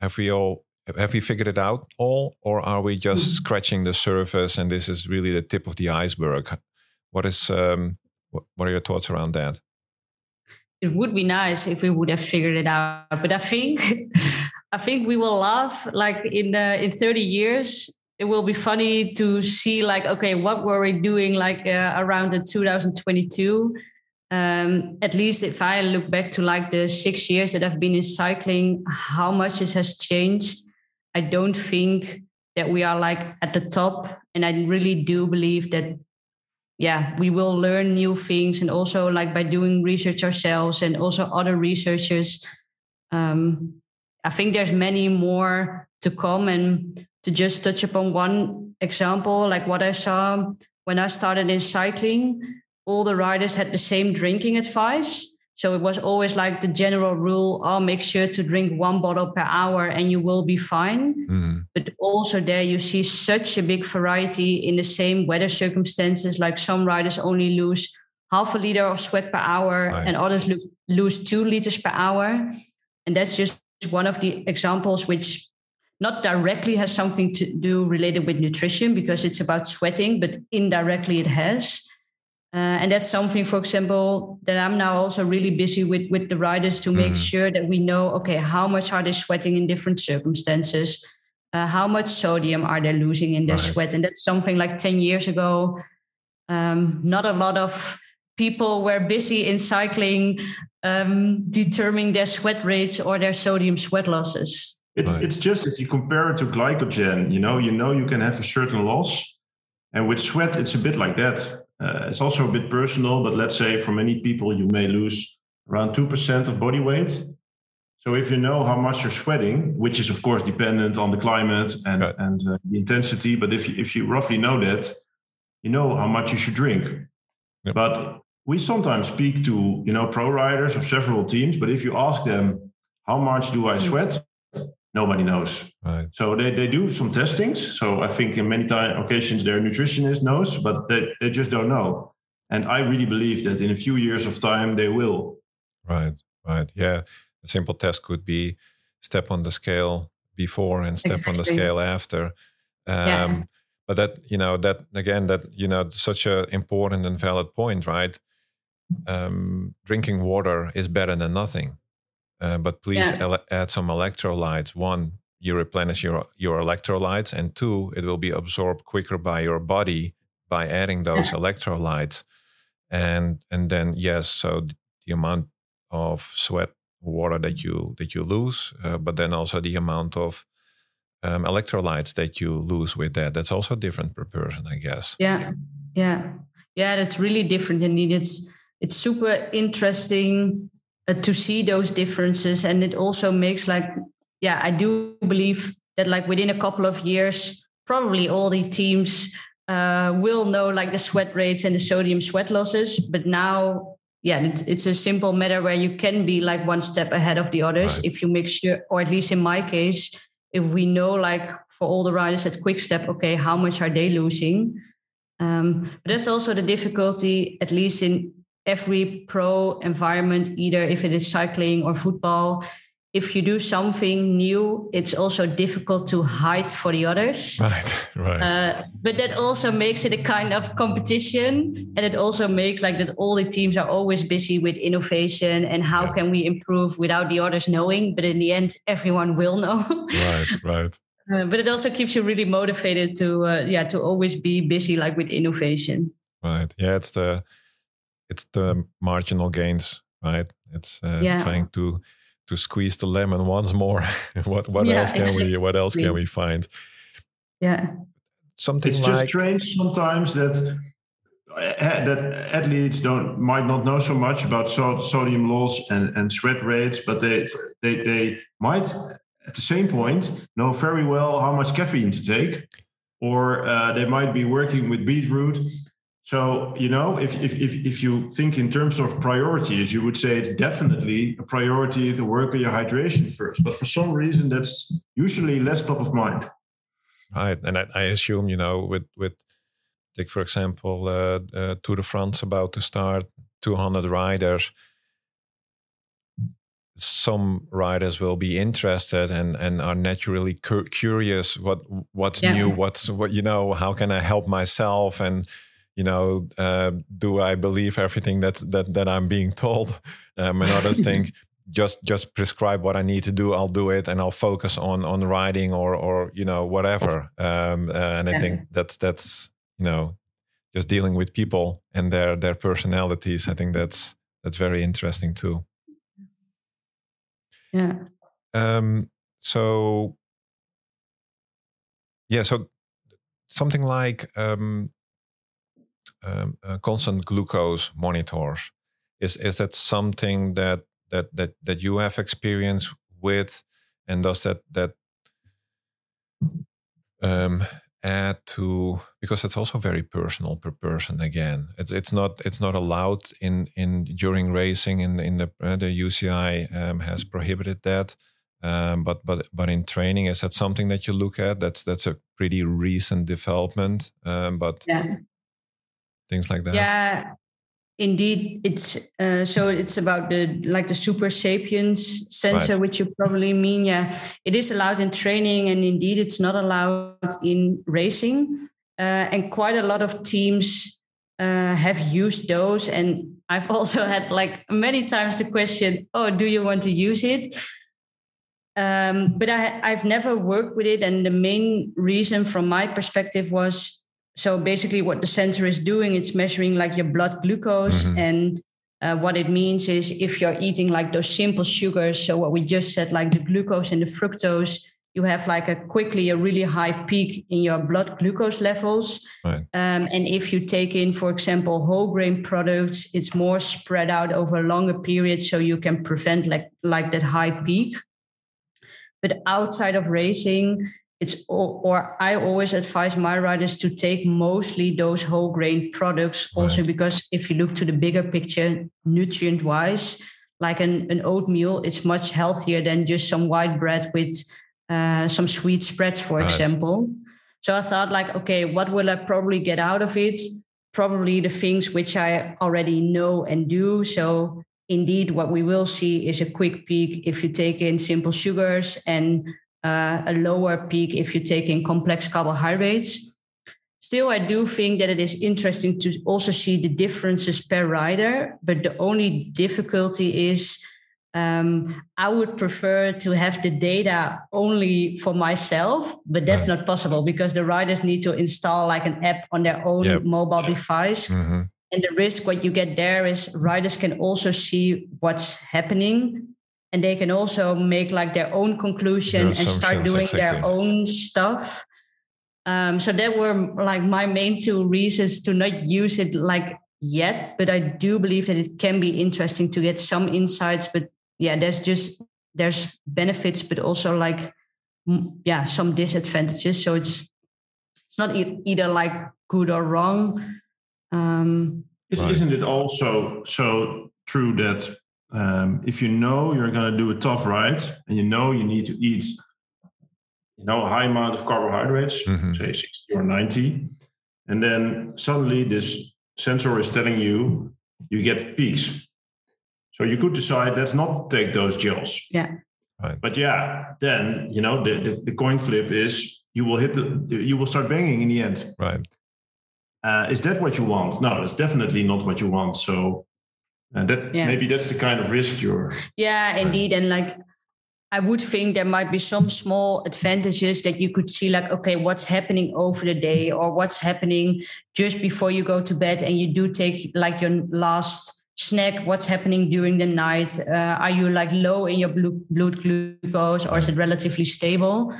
have we all? Have we figured it out all, or are we just Mhm. scratching the surface and this is really the tip of the iceberg? What is? Um, what are your thoughts around that? It would be nice if we would have figured it out. But i think i think we will laugh like in the in 30 years it will be funny to see like okay what were we doing like uh, around the 2022 um, at least if i look back to like the six years that i've been in cycling how much it has changed. I don't think that we are like at the top and i really do believe that yeah we will learn new things and also like by doing research ourselves and also other researchers. Um, i think there's many more to come and to just touch upon one example like what i saw when i started in cycling. All the riders had the same drinking advice so it was always like the general rule oh make sure to drink one bottle per hour and you will be fine Mhm. but also there you see such a big variety in the same weather circumstances like some riders only lose half a liter of sweat per hour Right. and others lo- lose two liters per hour and that's just one of the examples which not directly has something to do related with nutrition because it's about sweating but indirectly it has uh, and that's something, for example, that I'm now also really busy with with the riders to make Mhm. sure that we know, okay, how much are they sweating in different circumstances? Uh, how much sodium are they losing in their Right. sweat? And that's something like 10 years ago. Um, not a lot of people were busy in cycling um, determining their sweat rates or their sodium sweat losses. It's Right. it's just if you compare it to glycogen, you know, you know you can have a certain loss, and with sweat it's a bit like that. Uh, it's also a bit personal, but let's say for many people you may lose around two percent of body weight. So if you know how much you're sweating, which is of course dependent on the climate and Right. and uh, the intensity, but if you, if you roughly know that, you know how much you should drink. Yep. But we sometimes speak to you know pro riders of several teams, but if you ask them how much do I sweat, nobody knows. Right. So they, they do some testings. So I think in many time occasions their nutritionist knows, but they, they just don't know. And I really believe that in a few years of time they will. Right, right. Yeah. A simple test could be step on the scale before and step on the scale after. Um, Yeah. But that, you know, that again, that, you know, such a important and valid point, right? Um, drinking water is better than nothing. Uh, but please Yeah. ele- add some electrolytes. One, you replenish your, your electrolytes, and two, it will be absorbed quicker by your body by adding those electrolytes. And and then yes, so the amount of sweat water that you that you lose, uh, but then also the amount of um, electrolytes that you lose with that. That's also different per person, I guess. Yeah. Yeah, yeah, that's really different indeed. It's it's super interesting uh, to see those differences, and it also makes like yeah, I do believe that like within a couple of years, probably all the teams uh, will know like the sweat rates and the sodium sweat losses. But now, yeah, it's, it's a simple matter where you can be like one step ahead of the others right. if you make sure, or at least in my case, if we know like for all the riders at Quick Step, okay, how much are they losing? Um, but that's also the difficulty, at least in every pro environment, either if it is cycling or football, if you do something new, it's also difficult to hide for the others. Right, right. Uh, but that also makes it a kind of competition, and it also makes like that all the teams are always busy with innovation and how yeah. can we improve without the others knowing. But in the end, everyone will know. right, right. Uh, but it also keeps you really motivated to, uh, yeah, to always be busy like with innovation. Right. Yeah, it's the, it's the marginal gains, right? It's uh, yeah. trying to to squeeze the lemon once more. what what yeah, else can exactly. we what else can we find? Yeah. Something it's like, just strange sometimes that uh, that athletes don't might not know so much about so, sodium loss and, and sweat rates, but they they they might at the same point know very well how much caffeine to take, or uh, they might be working with beetroot so, you know, if, if, if, if you think in terms of priorities, you would say it's definitely a priority to work on your hydration first. But for some reason, that's usually less top of mind. Right. And I, I assume, you know, with, with take, for example, uh, uh, Tour de France about to start, 200 riders, some riders will be interested and, and are naturally cu- curious what what's yeah. new what's what you know how can i help myself and you know, uh, do I believe everything that that that I'm being told? Um, and others think just just prescribe what I need to do. I'll do it, and I'll focus on on writing or or you know whatever. Um, uh, and I think that's that's you know just dealing with people and their their personalities. I think that's that's very interesting too. Yeah. Um. So. Yeah. So something like um, um, uh, constant glucose monitors. Is is that something that that that that you have experience with, and does that that um, add to because it's also very personal per person again. It's it's not it's not allowed in in during racing in in the uh, the UCI um, has prohibited that. Um, but but but in training is that something that you look at? That's that's a pretty recent development um, but yeah things like that? Yeah indeed it's uh, so it's about the like the Supersapiens sensor right. which you probably mean yeah. It is allowed in training and indeed it's not allowed in racing uh, and quite a lot of teams uh, have used those and i've also had like many times the question oh do you want to use it? Um, but I, i've never worked with it and the main reason from my perspective was so basically what the sensor is doing it's measuring like your blood glucose mm-hmm. and uh, what it means is if you're eating like those simple sugars so what we just said like the glucose and the fructose you have like a quickly a really high peak in your blood glucose levels right. um, and if you take in for example whole grain products it's more spread out over a longer period so you can prevent like like that high peak but outside of racing it's or I always advise my riders to take mostly those whole grain products also right. because if you look to the bigger picture nutrient wise like an, an oatmeal it's much healthier than just some white bread with uh, some sweet spreads for right. example so i thought like okay what will i probably get out of it probably the things which i already know and do so indeed what we will see is a quick peak if you take in simple sugars and uh, a lower peak if you take in complex carbohydrates. Still, I do think that it is interesting to also see the differences per rider, but the only difficulty is um, I would prefer to have the data only for myself, but that's right. not possible because the riders need to install like an app on their own yep. mobile device. Mm-hmm. And the risk what you get there is riders can also see what's happening and they can also make like their own conclusion and start doing exactly. their own stuff Um, so that were like my main two reasons to not use it like yet, but I do believe that it can be interesting to get some insights. But yeah, there's just there's benefits, but also like yeah, some disadvantages. So it's it's not e- either like good or wrong. Um, Right. Isn't it also so true that um, if you know you're going to do a tough ride and you know you need to eat, you know, a high amount of carbohydrates, Mhm. say 60 or 90, and then suddenly this sensor is telling you you get peaks. So you could decide let's not take those gels. Yeah. Right. But yeah, then you know the, the, the coin flip is you will hit the you will start bonking in the end. Right. Uh, is that what you want? No, it's definitely not what you want. So uh, that Yeah. maybe that's the kind of risk you're. Yeah, indeed. And like, I would think there might be some small advantages that you could see, like, okay, what's happening over the day or what's happening just before you go to bed and you do take like your last snack, what's happening during the night? Uh, are you like low in your blood glucose or is it relatively stable?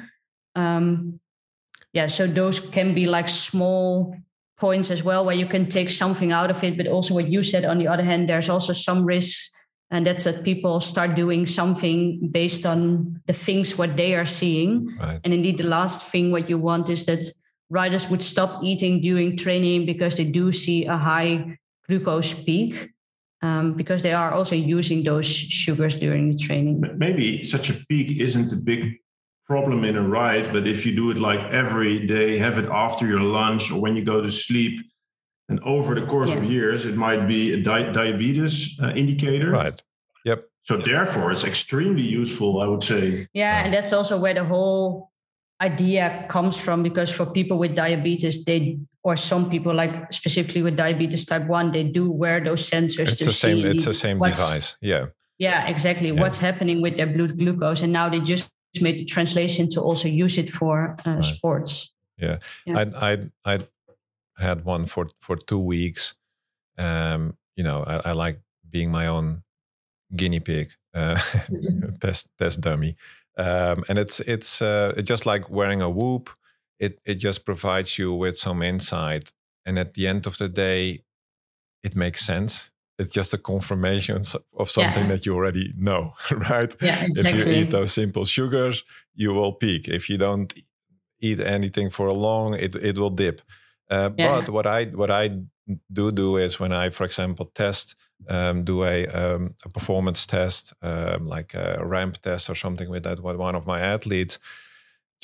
Um, yeah, so those can be like small points as well where you can take something out of it. But also, what you said on the other hand, there's also some risks and that's that people start doing something based on the things what they are seeing Right. and indeed the last thing what you want is that riders would stop eating during training because they do see a high glucose peak um, because they are also using those sugars during the training but Maybe such a peak isn't a big problem in a ride, but if you do it like every day, have it after your lunch or when you go to sleep, and over the course of years, it might be a di- diabetes uh, indicator. Right. Yep. So therefore, it's extremely useful, I would say. yeah and that's also where the whole idea comes from because for people with diabetes they or some people like specifically with diabetes type 1 they do wear those sensors It's to the same. see It's the same device. Yeah. Yeah, exactly. Yeah. What's happening with their blood glucose, and now they just made the translation to also use it for uh, Right. sports. Yeah. I I I had one for for two weeks. Um, you know, I, I like being my own guinea pig, uh, test test dummy, um, and it's it's uh, it's just like wearing a Whoop. It it just provides you with some insight, and at the end of the day, it makes sense. It's just a confirmation of something Yeah. that you already know, right? Yeah, if you eat those simple sugars, you will peak. If you don't eat anything for a long, it it will dip. Uh, Yeah. But what I what I do do is when I, for example, test, um, do a um, a performance test, um, like a ramp test or something with that with one of my athletes,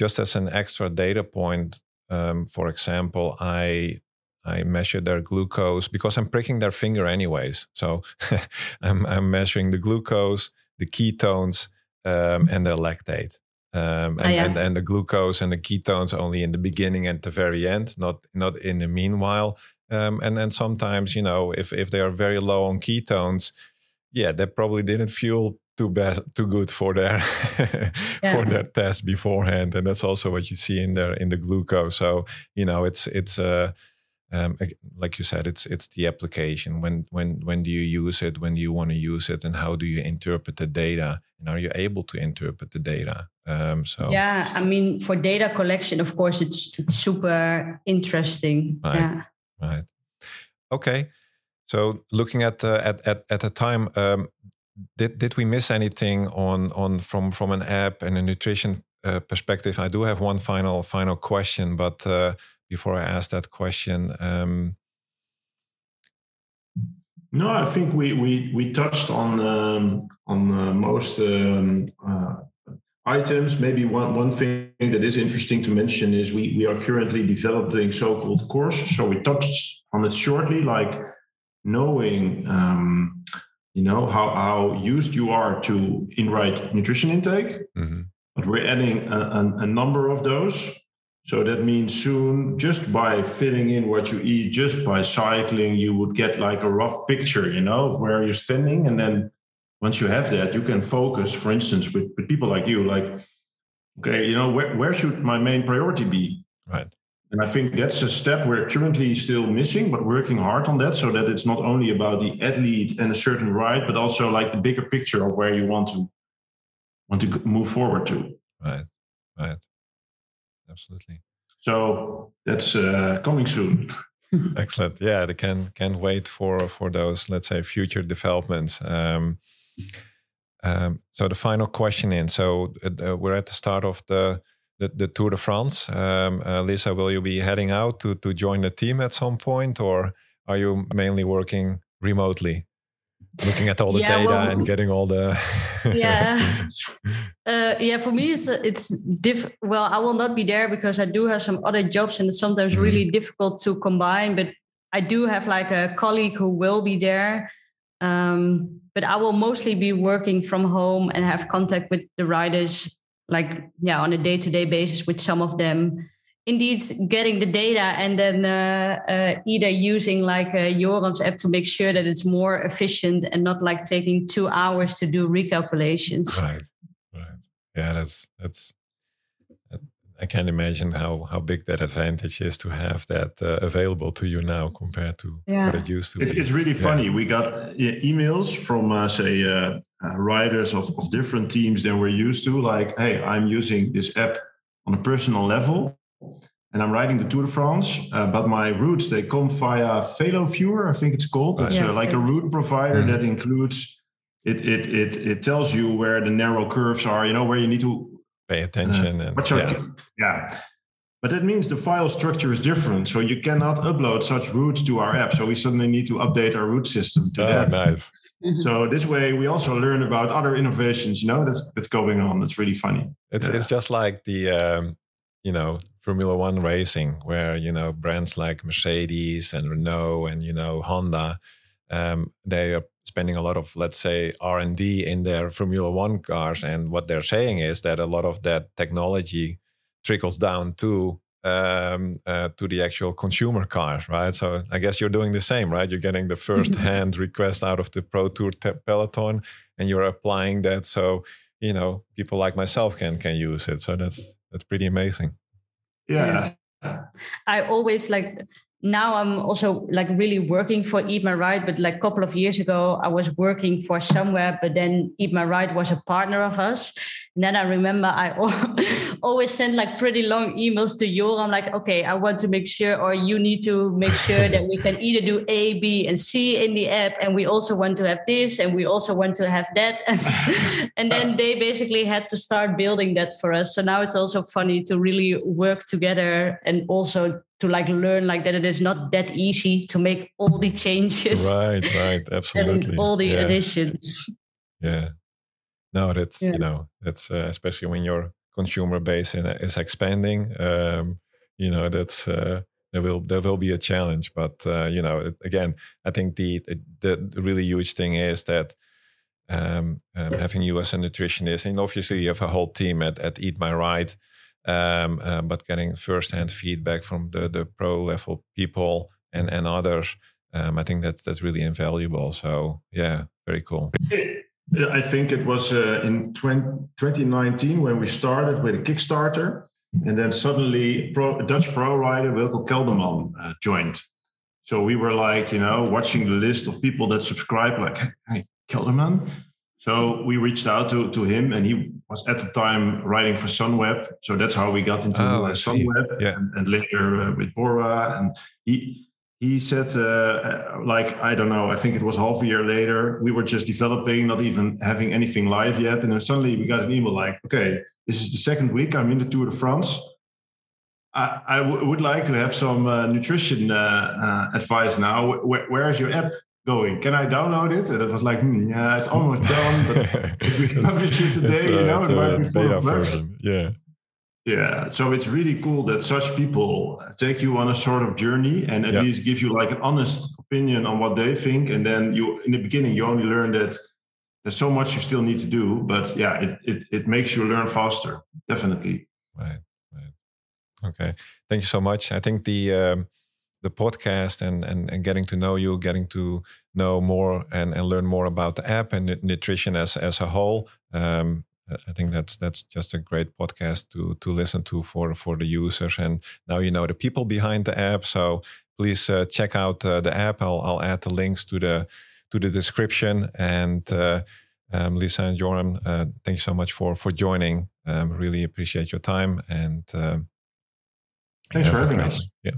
just as an extra data point. Um, for example, I I measure their glucose because I'm pricking their finger anyways. So I'm, I'm measuring the glucose, the ketones, um, and the lactate. Um, and, Ah, yeah. and, and the glucose and the ketones only in the beginning and the very end, not not in the meanwhile. Um, and then sometimes, you know, if if they are very low on ketones, yeah, they probably didn't fuel too bad, too good for their for Yeah. their test beforehand, and that's also what you see in their in the glucose. So you know, it's it's uh, um, like you said, it's it's the application. When when when do you use it? When do you want to use it? And how do you interpret the data? And are you able to interpret the data? Um, so Yeah, I mean, for data collection, of course, it's it's super interesting. Right. Yeah. Right. Okay. So looking at uh, at at at the time, um, did did we miss anything on on from from an app and a nutrition uh, perspective? I do have one final final question, but uh, before I ask that question, um, No, I think we we we touched on um, on uh, most um, uh, items. Maybe one one thing that is interesting to mention is we we are currently developing so-called course. So we touched on it shortly, like knowing um, you know how how used you are to in right nutrition intake, mhm, but we're adding a, a, a number of those. So that means soon, just by filling in what you eat, just by cycling, you would get like a rough picture, you know, of where you're standing. And then once you have that, you can focus, for instance, with, with people like you, like, okay, you know, where, where should my main priority be? right. And I think that's a step we're currently still missing, but working hard on that so that it's not only about the athlete and a certain ride, but also like the bigger picture of where you want to want to move forward to. Right. Right. Absolutely. So that's uh, coming soon. Excellent. Yeah, they can can wait for for those let's say future developments. Um, um, so the final question in. So uh, we're at the start of the the, the Tour de France. Um, uh, Lisa, will you be heading out to to join the team at some point, or are you mainly working remotely? Looking at all the yeah, data well, and getting all the yeah. Uh, yeah for me it's it's diff well i will not be there because i do have some other jobs and it's sometimes mm-hmm. really difficult to combine but i do have like a colleague who will be there. Um, but i will mostly be working from home and have contact with the riders like yeah on a day-to-day basis with some of them indeed getting the data and then uh, uh, either using like a Joram's app to make sure that it's more efficient and not like taking two hours to do recalculations. Right, right. Yeah, that's that's. I can't imagine how how big that advantage is to have that uh, available to you now compared to yeah. what it used to it, be. It's really yeah. funny. We got uh, emails from uh, say uh, riders of, of different teams than we're used to. Like, hey, I'm using this app on a personal level and I'm riding the Tour de France, uh, but my routes they come via VeloViewer, I think it's called. It's yeah. uh, like a route provider mm-hmm. that includes it, it it it tells you where the narrow curves are, you know, where you need to pay attention uh, and yeah. yeah. But that means the file structure is different. So you cannot upload such routes to our app. So we suddenly need to update our route system to oh, that. Nice. Mm-hmm. So this way we also learn about other innovations, you know, that's that's going on. That's really funny. It's yeah. it's just like the um, you know Formula One racing, where you know brands like Mercedes and Renault and you know Honda, um, they are spending a lot of let's say R and D in their Formula One cars, and what they're saying is that a lot of that technology trickles down to um, uh, to the actual consumer cars, right? So I guess you're doing the same, right? You're getting the first hand request out of the Pro Tour te- peloton, and you're applying that so you know people like myself can can use it. So that's that's pretty amazing. Yeah. I always like now I'm also like really working for Eat My Ride, but like a couple of years ago, I was working for Sunweb, but then Eat My Ride was a partner of us. And then I remember I always sent like pretty long emails to you. I'm like, okay, I want to make sure, or you need to make sure that we can either do A, B, and C in the app. And we also want to have this, and we also want to have that. and then they basically had to start building that for us. So now it's also funny to really work together and also to like learn like that it is not that easy to make all the changes right right absolutely all the yeah. additions yeah no that's yeah. you know that's uh, especially when your consumer base in, is expanding um, you know that's uh, there will there will be a challenge but uh, you know again i think the, the, really huge thing is that um, um, having you as a nutritionist and obviously you have a whole team at, at eat my ride um, uh, but getting firsthand feedback from the, the pro level people and, and others, um, I think that's that's really invaluable. So yeah, very cool. I think it was uh, in 20, 2019 when we started with a Kickstarter, and then suddenly pro, Dutch pro rider Wilco Kelderman uh, joined. So we were like, you know, watching the list of people that subscribe, like, hey, Kelderman, so we reached out to, to him, and he was at the time writing for Sunweb. So that's how we got into oh, uh, Sunweb, yeah. and, and, later uh, with Bora. And he he said, uh, like I don't know, I think it was half a year later. We were just developing, not even having anything live yet, and then suddenly we got an email like, okay, this is the second week I'm in the Tour de France. I, I w- would like to have some uh, nutrition uh, uh, advice now. where is your app? Going. Can I download it? And it was like, hmm, yeah, it's almost done, but if we publish it today, you know, it might be beta version. Yeah. Yeah. So it's really cool that such people take you on a sort of journey and at least give you like an honest opinion on what they think. And then you, in the beginning, you only learn that there's so much you still need to do, but yeah, it, it, it makes you learn faster. Definitely. Right. Right. Okay. Thank you so much. I think the, um, the podcast and, and, and getting to know you, getting to know more and, and learn more about the app and nutrition as, as a whole. Um, I think that's that's just a great podcast to to listen to for for the users. And now you know the people behind the app. So please uh, check out uh, the app. I'll I'll add the links to the to the description. And uh, um, Lisa and Joram, uh, thank you so much for for joining. Um, really appreciate your time and. Um, Thanks for having us. Yeah.